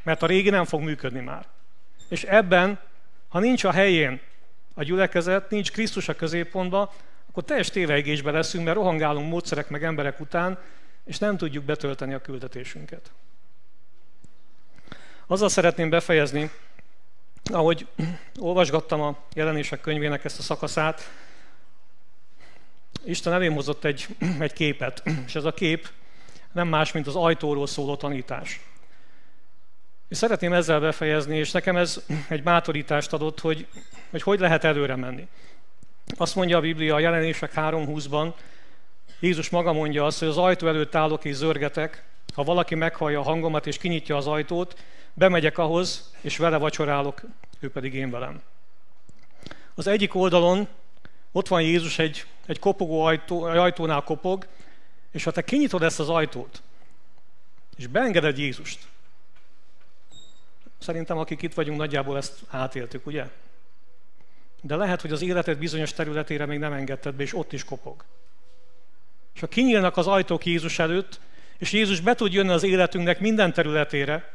Mert a régi nem fog működni már. És ebben, ha nincs a helyén a gyülekezet, nincs Krisztus a középpontban, akkor teljes tévegésbe leszünk, mert rohangálunk módszerek meg emberek után, és nem tudjuk betölteni a küldetésünket. Azzal szeretném befejezni, ahogy olvasgattam a jelenések könyvének ezt a szakaszát, Isten elém hozott egy, egy képet, és ez a kép nem más, mint az ajtóról szóló tanítás. És szeretném ezzel befejezni, és nekem ez egy bátorítást adott, hogy hogy, hogy lehet előre menni. Azt mondja a Biblia a jelenések 3.20-ban, Jézus maga mondja azt, hogy az ajtó előtt állok és zörgetek, ha valaki meghallja a hangomat és kinyitja az ajtót, bemegyek ahhoz, és vele vacsorálok, ő pedig én velem. Az egyik oldalon ott van Jézus egy, egy kopogó ajtó, ajtónál kopog, és ha te kinyitod ezt az ajtót, és beengeded Jézust, szerintem akik itt vagyunk, nagyjából ezt átéltük, ugye? De lehet, hogy az életed bizonyos területére még nem engedted be, és ott is kopog. És ha kinyílnak az ajtók Jézus előtt, és Jézus be tud jönni az életünknek minden területére,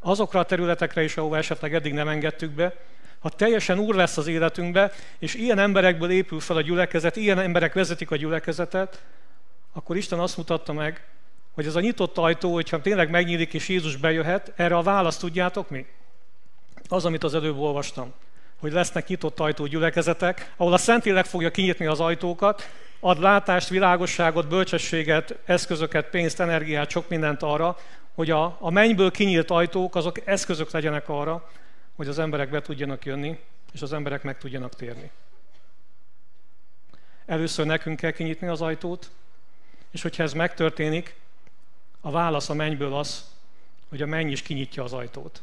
azokra a területekre is, ahova esetleg eddig nem engedtük be, ha teljesen úr lesz az életünkbe, és ilyen emberekből épül fel a gyülekezet, ilyen emberek vezetik a gyülekezetet, akkor Isten azt mutatta meg, hogy ez a nyitott ajtó, hogyha tényleg megnyílik és Jézus bejöhet, erre a választ tudjátok mi? Az, amit az előbb olvastam hogy lesznek nyitott ajtó gyülekezetek, ahol a Szentlélek fogja kinyitni az ajtókat, ad látást, világosságot, bölcsességet, eszközöket, pénzt, energiát, sok mindent arra, hogy a, a mennyből kinyílt ajtók, azok eszközök legyenek arra, hogy az emberek be tudjanak jönni, és az emberek meg tudjanak térni. Először nekünk kell kinyitni az ajtót, és hogyha ez megtörténik, a válasz a mennyből az, hogy a menny is kinyitja az ajtót.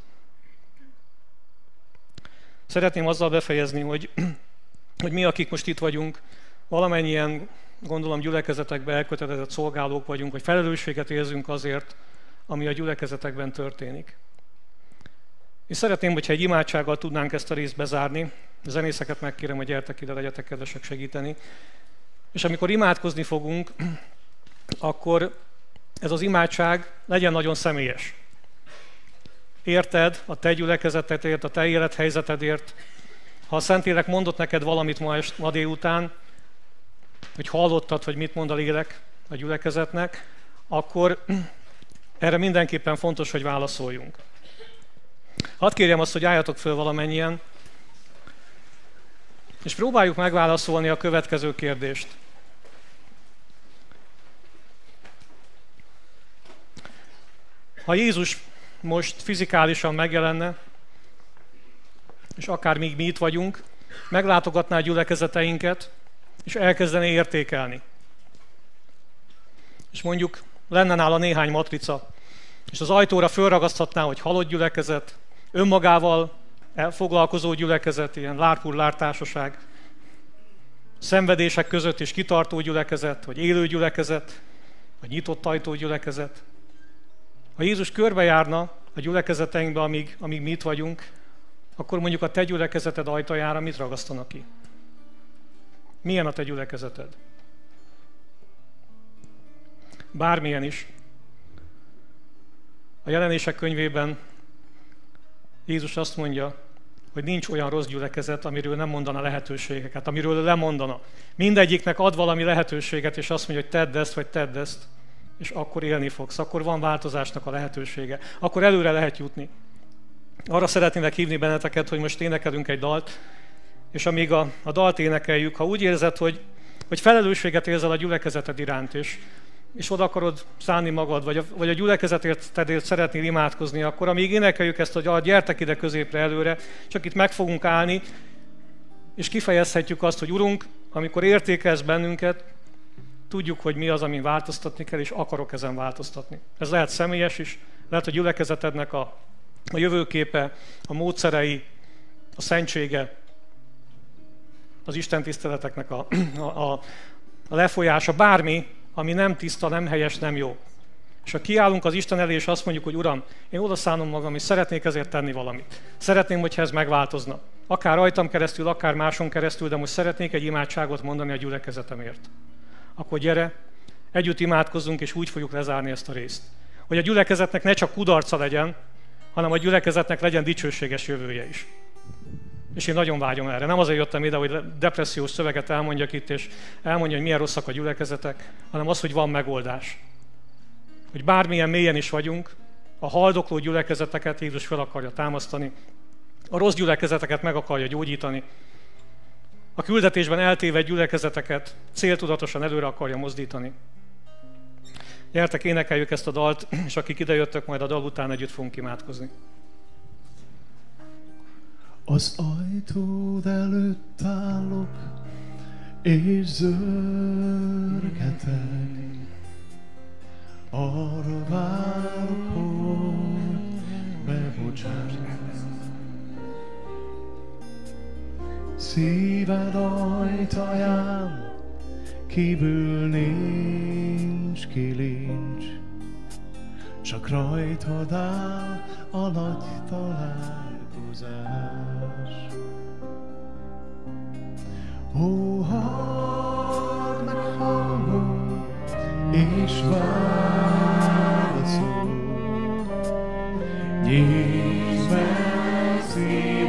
Szeretném azzal befejezni, hogy, hogy mi, akik most itt vagyunk, valamennyien, gondolom, gyülekezetekben elkötelezett szolgálók vagyunk, hogy felelősséget érzünk azért, ami a gyülekezetekben történik. És szeretném, hogyha egy imádsággal tudnánk ezt a részt bezárni. A zenészeket megkérem, hogy gyertek ide, legyetek kedvesek segíteni. És amikor imádkozni fogunk, akkor ez az imádság legyen nagyon személyes. Érted, a te gyülekezetedért, a te élethelyzetedért, ha a Szentlélek mondott neked valamit ma, est, ma délután, hogy hallottad, hogy mit mond a lélek a gyülekezetnek, akkor erre mindenképpen fontos, hogy válaszoljunk. Hadd kérjem azt, hogy álljatok föl valamennyien, és próbáljuk megválaszolni a következő kérdést. Ha Jézus most fizikálisan megjelenne, és akár még mi itt vagyunk, meglátogatná a gyülekezeteinket, és elkezdené értékelni. És mondjuk lenne nála néhány matrica, és az ajtóra fölragaszthatná, hogy halott gyülekezet, önmagával elfoglalkozó gyülekezet, ilyen lárpur lártársaság, szenvedések között is kitartó gyülekezet, vagy élő gyülekezet, vagy nyitott ajtó gyülekezet. Ha Jézus körbejárna a gyülekezeteinkbe, amíg, amíg mi itt vagyunk, akkor mondjuk a te gyülekezeted ajtajára mit ragasztanak ki? Milyen a te gyülekezeted? Bármilyen is. A jelenések könyvében Jézus azt mondja, hogy nincs olyan rossz gyülekezet, amiről nem mondana lehetőségeket, amiről lemondana. Mindegyiknek ad valami lehetőséget, és azt mondja, hogy tedd ezt, vagy tedd ezt, és akkor élni fogsz, akkor van változásnak a lehetősége, akkor előre lehet jutni. Arra szeretnélek hívni benneteket, hogy most énekelünk egy dalt, és amíg a, a dalt énekeljük, ha úgy érzed, hogy, hogy felelősséget érzel a gyülekezeted iránt, és és oda akarod szállni magad, vagy a, vagy a gyülekezetért szeretnél imádkozni, akkor amíg énekeljük ezt, hogy gyertek ide középre előre, csak itt meg fogunk állni, és kifejezhetjük azt, hogy Urunk, amikor értékelsz bennünket, tudjuk, hogy mi az, amin változtatni kell, és akarok ezen változtatni. Ez lehet személyes is, lehet a gyülekezetednek a, a jövőképe, a módszerei, a szentsége, az Isten tiszteleteknek a, a, a lefolyása, bármi, ami nem tiszta, nem helyes, nem jó. És ha kiállunk az Isten elé, és azt mondjuk, hogy Uram, én oda szánom magam, és szeretnék ezért tenni valamit. Szeretném, hogyha ez megváltozna. Akár rajtam keresztül, akár máson keresztül, de most szeretnék egy imádságot mondani a gyülekezetemért. Akkor gyere, együtt imádkozzunk, és úgy fogjuk lezárni ezt a részt. Hogy a gyülekezetnek ne csak kudarca legyen, hanem a gyülekezetnek legyen dicsőséges jövője is. És én nagyon vágyom erre. Nem azért jöttem ide, hogy depressziós szöveget elmondjak itt, és elmondja, hogy milyen rosszak a gyülekezetek, hanem az, hogy van megoldás. Hogy bármilyen mélyen is vagyunk, a haldokló gyülekezeteket Jézus fel akarja támasztani, a rossz gyülekezeteket meg akarja gyógyítani, a küldetésben eltévedt gyülekezeteket céltudatosan előre akarja mozdítani. Gyertek, énekeljük ezt a dalt, és akik idejöttek, majd a dal után együtt fogunk imádkozni. Az ajtód előtt állok, és zörgetek. Arra várok, hogy bebocsáss. Szíved ajtaján kívül nincs kilincs, csak rajtad áll a nagy találkozás. Ó, halld meg hangom, és válaszol. Nyisd meg szívem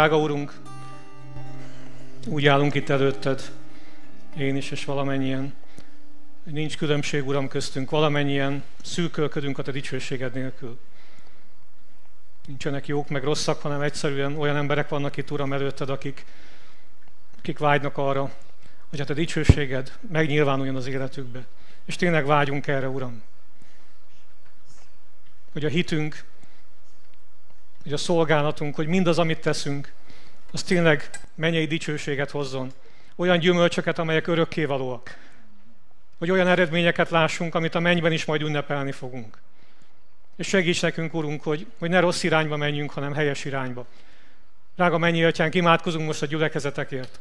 Drága Urunk, úgy állunk itt előtted, én is és valamennyien. Nincs különbség, Uram, köztünk, valamennyien szűkölködünk a Te dicsőséged nélkül. Nincsenek jók meg rosszak, hanem egyszerűen olyan emberek vannak itt, Uram, előtted, akik, akik vágynak arra, hogy a Te dicsőséged megnyilvánuljon az életükbe. És tényleg vágyunk erre, Uram. Hogy a hitünk, hogy a szolgálatunk, hogy mindaz, amit teszünk, az tényleg mennyei dicsőséget hozzon. Olyan gyümölcsöket, amelyek örökkévalóak. Hogy olyan eredményeket lássunk, amit a mennyben is majd ünnepelni fogunk. És segíts nekünk, Urunk, hogy, hogy ne rossz irányba menjünk, hanem helyes irányba. Drága mennyi atyánk, imádkozunk most a gyülekezetekért.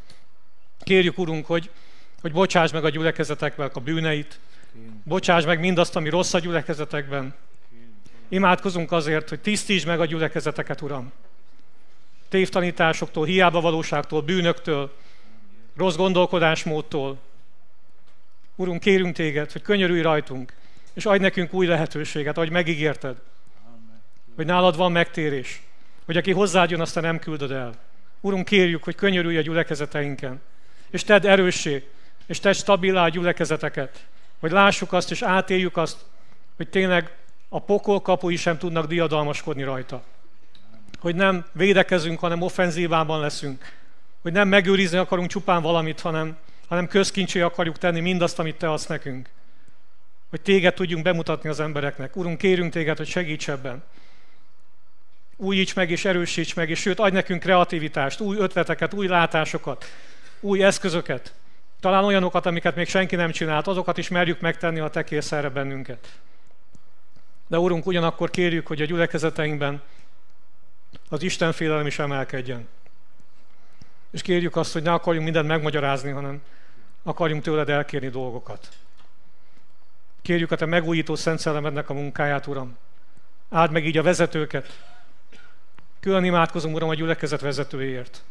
Kérjük, Urunk, hogy, hogy bocsáss meg a gyülekezetekben a bűneit, bocsáss meg mindazt, ami rossz a gyülekezetekben. Imádkozunk azért, hogy tisztítsd meg a gyülekezeteket, Uram. Tévtanításoktól, hiába valóságtól, bűnöktől, rossz gondolkodásmódtól. Urunk, kérünk téged, hogy könyörülj rajtunk, és adj nekünk új lehetőséget, ahogy megígérted, hogy nálad van megtérés, hogy aki hozzád jön, azt nem küldöd el. Urunk, kérjük, hogy könyörülj a gyülekezeteinken, és tedd erőssé, és tedd stabilá a gyülekezeteket, hogy lássuk azt, és átéljük azt, hogy tényleg a pokol kapui sem tudnak diadalmaskodni rajta. Hogy nem védekezünk, hanem offenzívában leszünk. Hogy nem megőrizni akarunk csupán valamit, hanem, hanem közkincsé akarjuk tenni mindazt, amit te adsz nekünk. Hogy téged tudjunk bemutatni az embereknek. Urunk, kérünk téged, hogy segíts ebben. Újíts meg és erősíts meg, és sőt, adj nekünk kreativitást, új ötleteket, új látásokat, új eszközöket. Talán olyanokat, amiket még senki nem csinált, azokat is merjük megtenni, ha te kérsz erre bennünket. De Urunk, ugyanakkor kérjük, hogy a gyülekezeteinkben az Isten félelem is emelkedjen. És kérjük azt, hogy ne akarjunk mindent megmagyarázni, hanem akarjunk tőled elkérni dolgokat. Kérjük a te megújító Szent Szellemednek a munkáját, Uram. Áld meg így a vezetőket. Külön imádkozom, Uram, a gyülekezet vezetőért.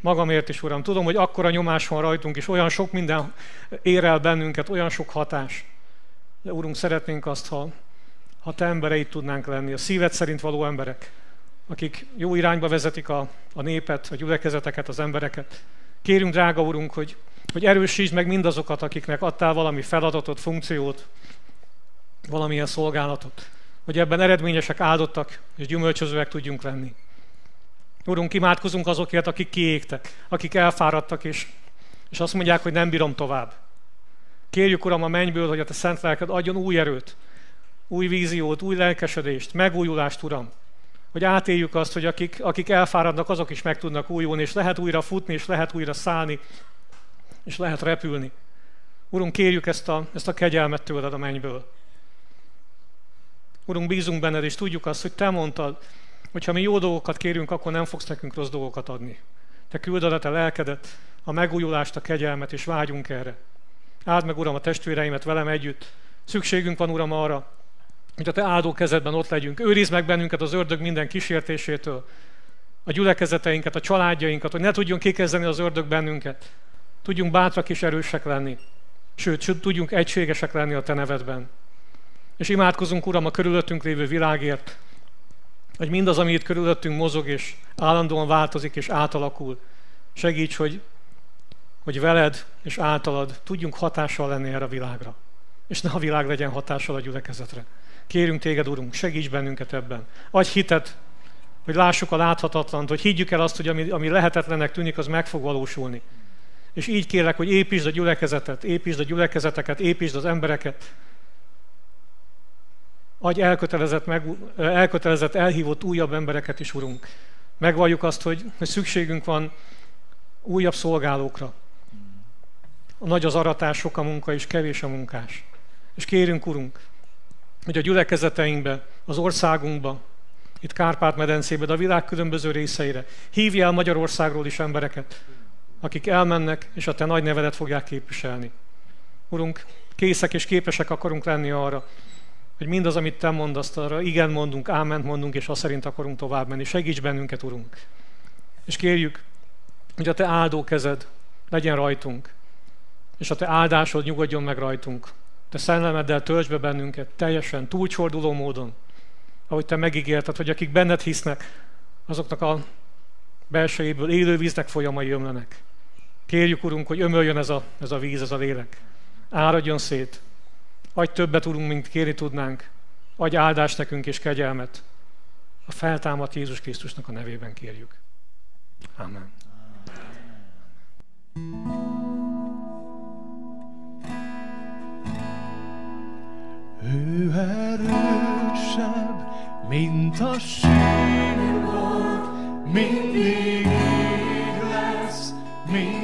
Magamért is, Uram. Tudom, hogy akkora nyomás van rajtunk, és olyan sok minden ér el bennünket, olyan sok hatás. De Urunk, szeretnénk azt, ha ha te embereit tudnánk lenni, a szíved szerint való emberek, akik jó irányba vezetik a, a népet, a gyülekezeteket, az embereket. Kérünk, drága Urunk, hogy, hogy erősítsd meg mindazokat, akiknek adtál valami feladatot, funkciót, valamilyen szolgálatot, hogy ebben eredményesek, áldottak és gyümölcsözőek tudjunk lenni. Urunk, imádkozunk azokért, akik kiégtek, akik elfáradtak, és, és azt mondják, hogy nem bírom tovább. Kérjük, Uram, a mennyből, hogy a Te szent lelked adjon új erőt, új víziót, új lelkesedést, megújulást, Uram. Hogy átéljük azt, hogy akik, akik elfáradnak, azok is meg tudnak újulni, és lehet újra futni, és lehet újra szállni, és lehet repülni. Urunk, kérjük ezt a, ezt a kegyelmet tőled a mennyből. Urunk, bízunk benned, és tudjuk azt, hogy Te mondtad, hogy ha mi jó dolgokat kérünk, akkor nem fogsz nekünk rossz dolgokat adni. Te küldöd a Te lelkedet, a megújulást, a kegyelmet, és vágyunk erre. Áld meg, Uram, a testvéreimet velem együtt. Szükségünk van, Uram, arra, hogy a te áldó kezedben ott legyünk. Őrizd meg bennünket az ördög minden kísértésétől, a gyülekezeteinket, a családjainkat, hogy ne tudjon kikezdeni az ördög bennünket. Tudjunk bátrak és erősek lenni. Sőt, tudjunk egységesek lenni a Te nevedben. És imádkozunk, Uram, a körülöttünk lévő világért, hogy mindaz, ami itt körülöttünk mozog, és állandóan változik, és átalakul. Segíts, hogy, hogy veled és általad tudjunk hatással lenni erre a világra. És ne a világ legyen hatással a gyülekezetre. Kérünk téged, Urunk, segíts bennünket ebben. Adj hitet, hogy lássuk a láthatatlant, hogy higgyük el azt, hogy ami, ami lehetetlennek tűnik, az meg fog valósulni. És így kérlek, hogy építsd a gyülekezetet, építsd a gyülekezeteket, építsd az embereket. Adj elkötelezett, meg, elkötelezett, elhívott újabb embereket is, Urunk. Megvalljuk azt, hogy, hogy szükségünk van újabb szolgálókra. A nagy az aratás, sok a munka, és kevés a munkás. És kérünk, Urunk, hogy a gyülekezeteinkbe, az országunkba, itt Kárpát-medencébe, de a világ különböző részeire. Hívja el Magyarországról is embereket, akik elmennek, és a Te nagy nevedet fogják képviselni. Urunk, készek és képesek akarunk lenni arra, hogy mindaz, amit Te mondasz, arra igen mondunk, áment mondunk, és azt szerint akarunk tovább menni. Segíts bennünket, Urunk. És kérjük, hogy a Te áldó kezed legyen rajtunk, és a Te áldásod nyugodjon meg rajtunk. Te szellemeddel töltsd be bennünket teljesen, túlcsorduló módon, ahogy Te megígérted, hogy akik benned hisznek, azoknak a belsejéből élő víznek folyamai ömlenek. Kérjük, Urunk, hogy ömöljön ez a, ez a víz, ez a lélek. Áradjon szét. Adj többet, Urunk, mint kérni tudnánk. Adj áldást nekünk és kegyelmet. A feltámadt Jézus Krisztusnak a nevében kérjük. Amen. Ő erősebb, mint a sírból, mindig így lesz, mindig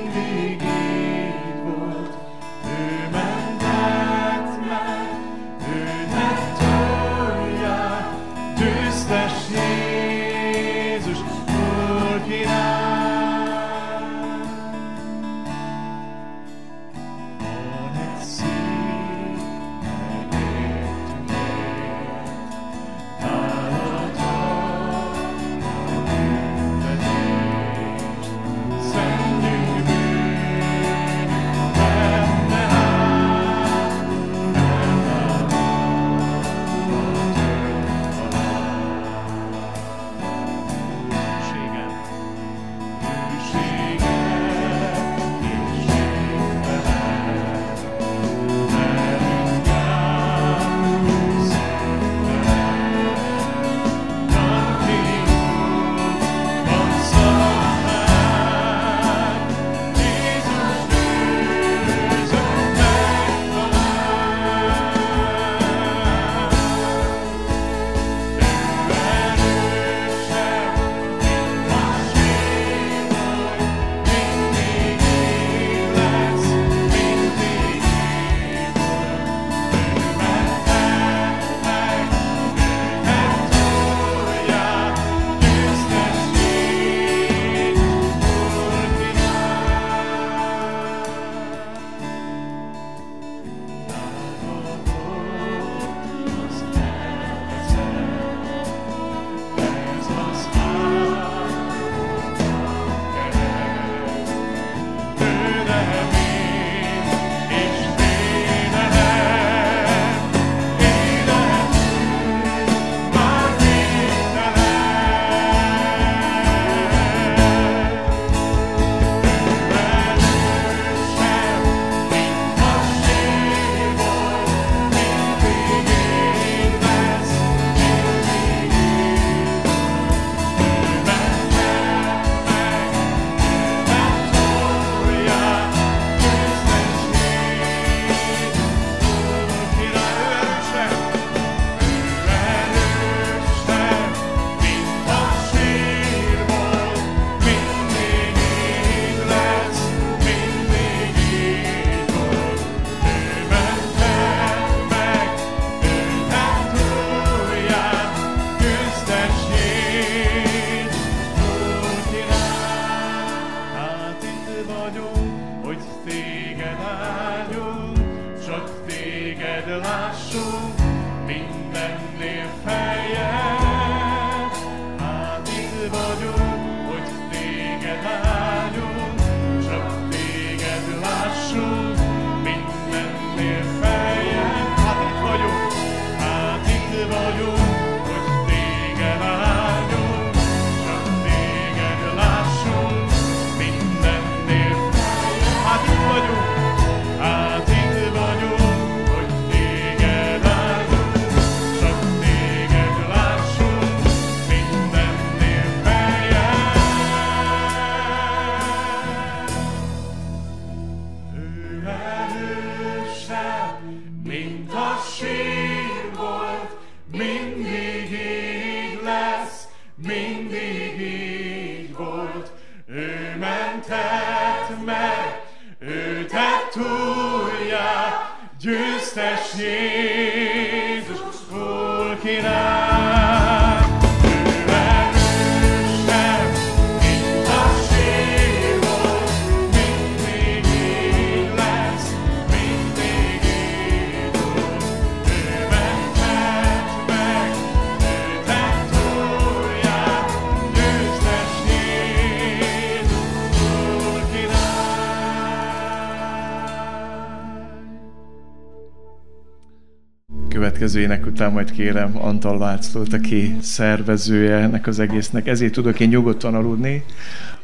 következő ének után majd kérem Antal Lászlót, aki szervezője ennek az egésznek. Ezért tudok én nyugodtan aludni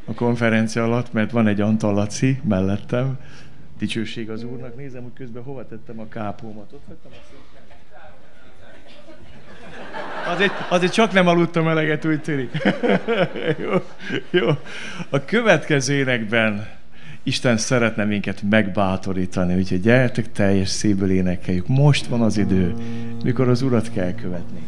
a konferencia alatt, mert van egy Antal Laci mellettem. Dicsőség az Úrnak. Nézem, hogy közben hova tettem a kápómat. Ott vettem a Azért, azért csak nem aludtam eleget, úgy tűnik. jó, jó. A következő énekben Isten szeretne minket megbátorítani, úgyhogy gyertek teljes szívből énekeljük. Most van az idő, mikor az Urat kell követni.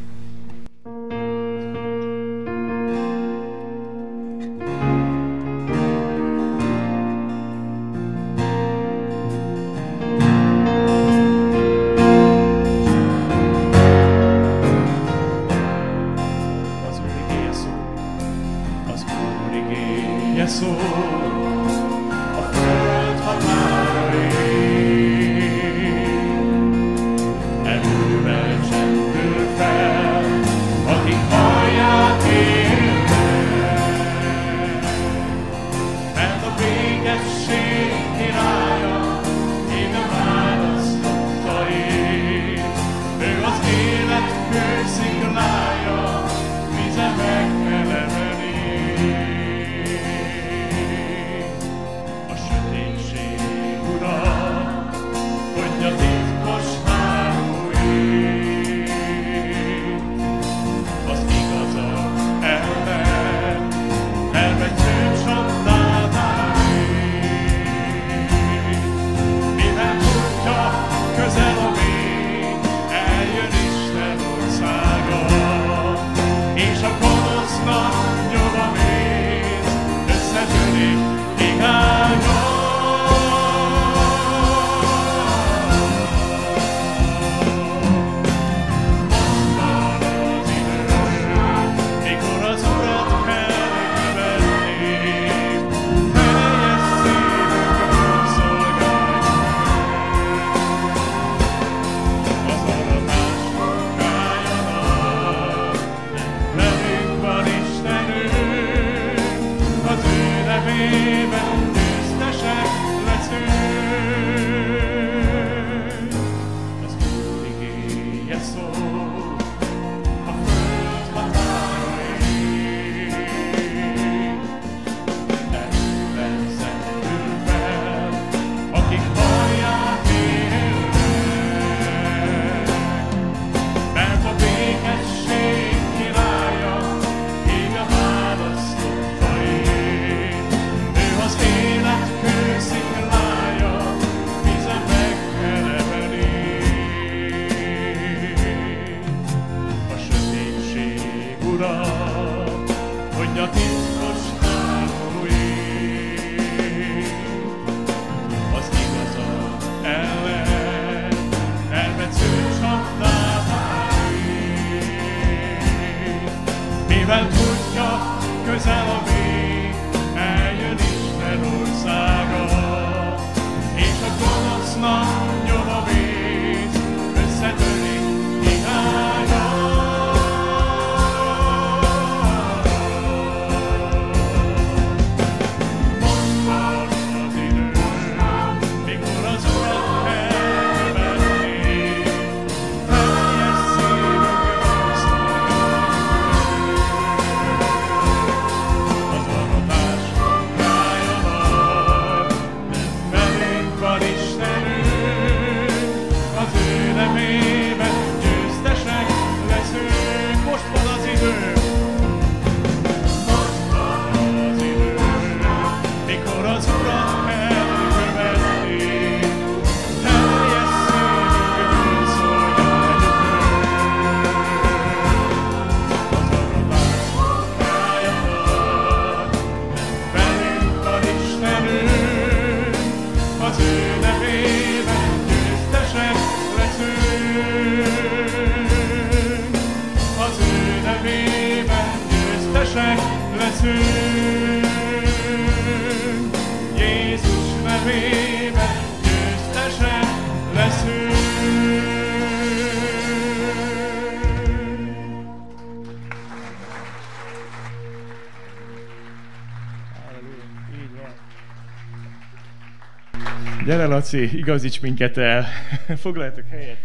Gyere, Laci, igazíts minket el. Foglaljatok helyet.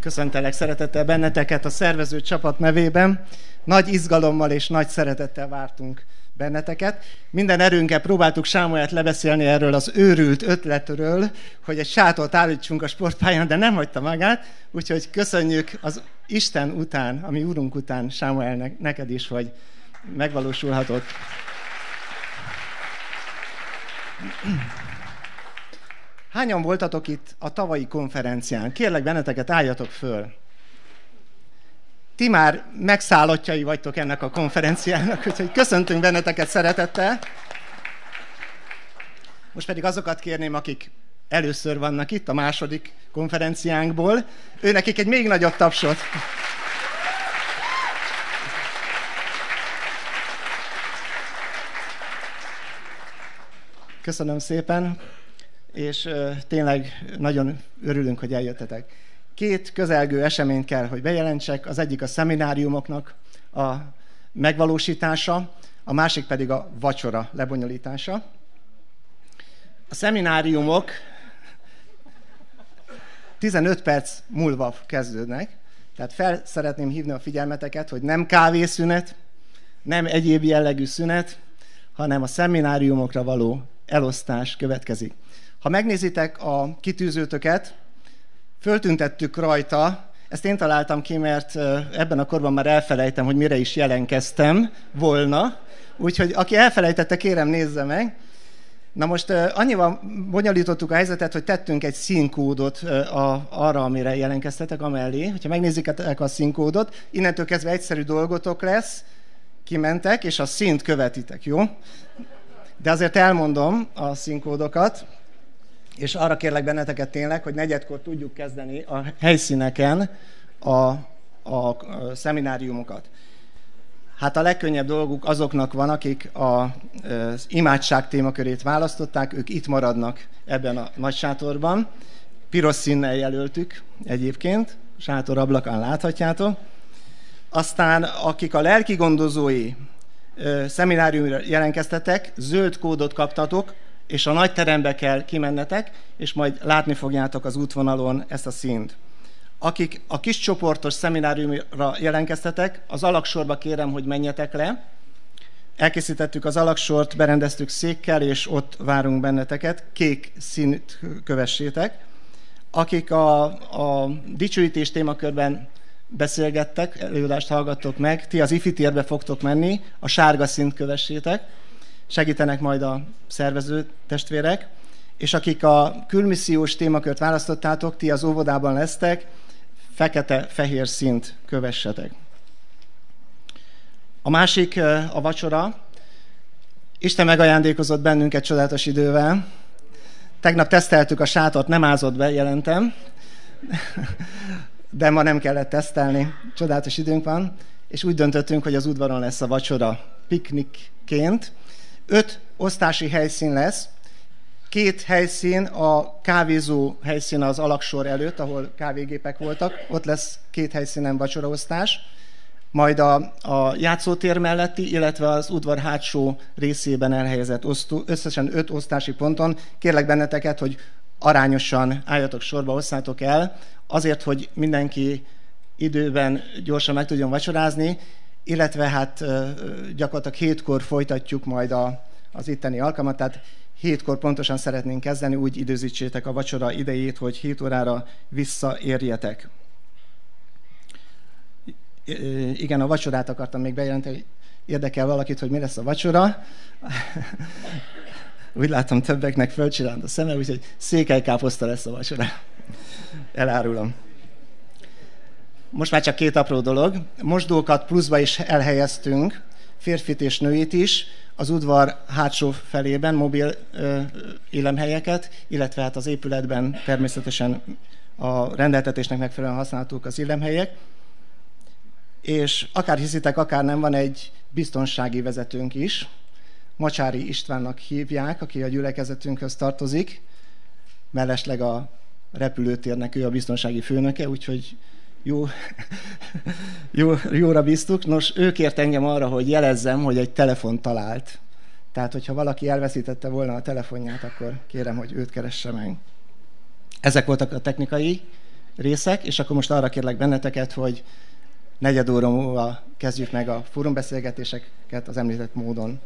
Köszöntelek szeretettel benneteket a szervező csapat nevében. Nagy izgalommal és nagy szeretettel vártunk benneteket. Minden erőnkkel próbáltuk Sámuelt lebeszélni erről az őrült ötletről, hogy egy sátort állítsunk a sportpályán, de nem hagyta magát, úgyhogy köszönjük az Isten után, ami Úrunk után, Sámuel, neked is, hogy megvalósulhatott. Hányan voltatok itt a tavalyi konferencián? Kérlek benneteket, álljatok föl. Ti már megszállottjai vagytok ennek a konferenciának, úgyhogy köszöntünk benneteket szeretettel. Most pedig azokat kérném, akik először vannak itt a második konferenciánkból, ő nekik egy még nagyobb tapsot. Köszönöm szépen, és tényleg nagyon örülünk, hogy eljöttetek. Két közelgő eseményt kell, hogy bejelentsek. Az egyik a szemináriumoknak a megvalósítása, a másik pedig a vacsora lebonyolítása. A szemináriumok 15 perc múlva kezdődnek, tehát fel szeretném hívni a figyelmeteket, hogy nem kávészünet, nem egyéb jellegű szünet, hanem a szemináriumokra való elosztás következik. Ha megnézitek a kitűzőtöket, föltüntettük rajta, ezt én találtam ki, mert ebben a korban már elfelejtem, hogy mire is jelenkeztem volna, úgyhogy aki elfelejtette, kérem nézze meg. Na most annyival bonyolítottuk a helyzetet, hogy tettünk egy színkódot arra, amire jelenkeztetek, amellé. Hogyha megnézitek a színkódot, innentől kezdve egyszerű dolgotok lesz, kimentek, és a színt követitek, jó? De azért elmondom a színkódokat, és arra kérlek benneteket tényleg, hogy negyedkor tudjuk kezdeni a helyszíneken a, a, szemináriumokat. Hát a legkönnyebb dolguk azoknak van, akik az imádság témakörét választották, ők itt maradnak ebben a nagy sátorban. Piros színnel jelöltük egyébként, sátor ablakán láthatjátok. Aztán akik a lelki gondozói szemináriumra jelenkeztetek, zöld kódot kaptatok, és a nagy terembe kell kimennetek, és majd látni fogjátok az útvonalon ezt a színt. Akik a kis csoportos szemináriumra jelenkeztetek, az alaksorba kérem, hogy menjetek le. Elkészítettük az alaksort, berendeztük székkel, és ott várunk benneteket. Kék színt kövessétek. Akik a, a dicsőítés témakörben beszélgettek, előadást hallgattok meg, ti az ifi térbe fogtok menni, a sárga szint kövessétek, segítenek majd a szervező testvérek, és akik a külmissziós témakört választottátok, ti az óvodában lesztek, fekete-fehér szint kövessetek. A másik a vacsora. Isten megajándékozott bennünket csodálatos idővel. Tegnap teszteltük a sátort, nem ázott be, jelentem de ma nem kellett tesztelni, csodálatos időnk van, és úgy döntöttünk, hogy az udvaron lesz a vacsora piknikként. Öt osztási helyszín lesz, két helyszín, a kávézó helyszín az alaksor előtt, ahol kávégépek voltak, ott lesz két helyszínen vacsoraosztás, majd a, a játszótér melletti, illetve az udvar hátsó részében elhelyezett osztó, összesen öt osztási ponton. Kérlek benneteket, hogy arányosan álljatok sorba, osszátok el, azért, hogy mindenki időben gyorsan meg tudjon vacsorázni, illetve hát gyakorlatilag hétkor folytatjuk majd a, az itteni alkalmat, tehát hétkor pontosan szeretnénk kezdeni, úgy időzítsétek a vacsora idejét, hogy hét órára visszaérjetek. Igen, a vacsorát akartam még bejelenteni, érdekel valakit, hogy mi lesz a vacsora. Úgy látom, többeknek fölcsillant a szeme, úgyhogy székelykáposzta lesz a vacsora. Elárulom. Most már csak két apró dolog. Mosdókat pluszba is elhelyeztünk, férfit és nőit is, az udvar hátsó felében mobil ö, illetve hát az épületben természetesen a rendeltetésnek megfelelően használtuk az élemhelyek. És akár hiszitek, akár nem, van egy biztonsági vezetőnk is, Macsári Istvánnak hívják, aki a gyülekezetünkhöz tartozik, mellesleg a repülőtérnek ő a biztonsági főnöke, úgyhogy jó, jó, jóra bíztuk. Nos, ő kért engem arra, hogy jelezzem, hogy egy telefon talált. Tehát, hogyha valaki elveszítette volna a telefonját, akkor kérem, hogy őt keresse meg. Ezek voltak a technikai részek, és akkor most arra kérlek benneteket, hogy negyed óra múlva kezdjük meg a fórumbeszélgetéseket az említett módon.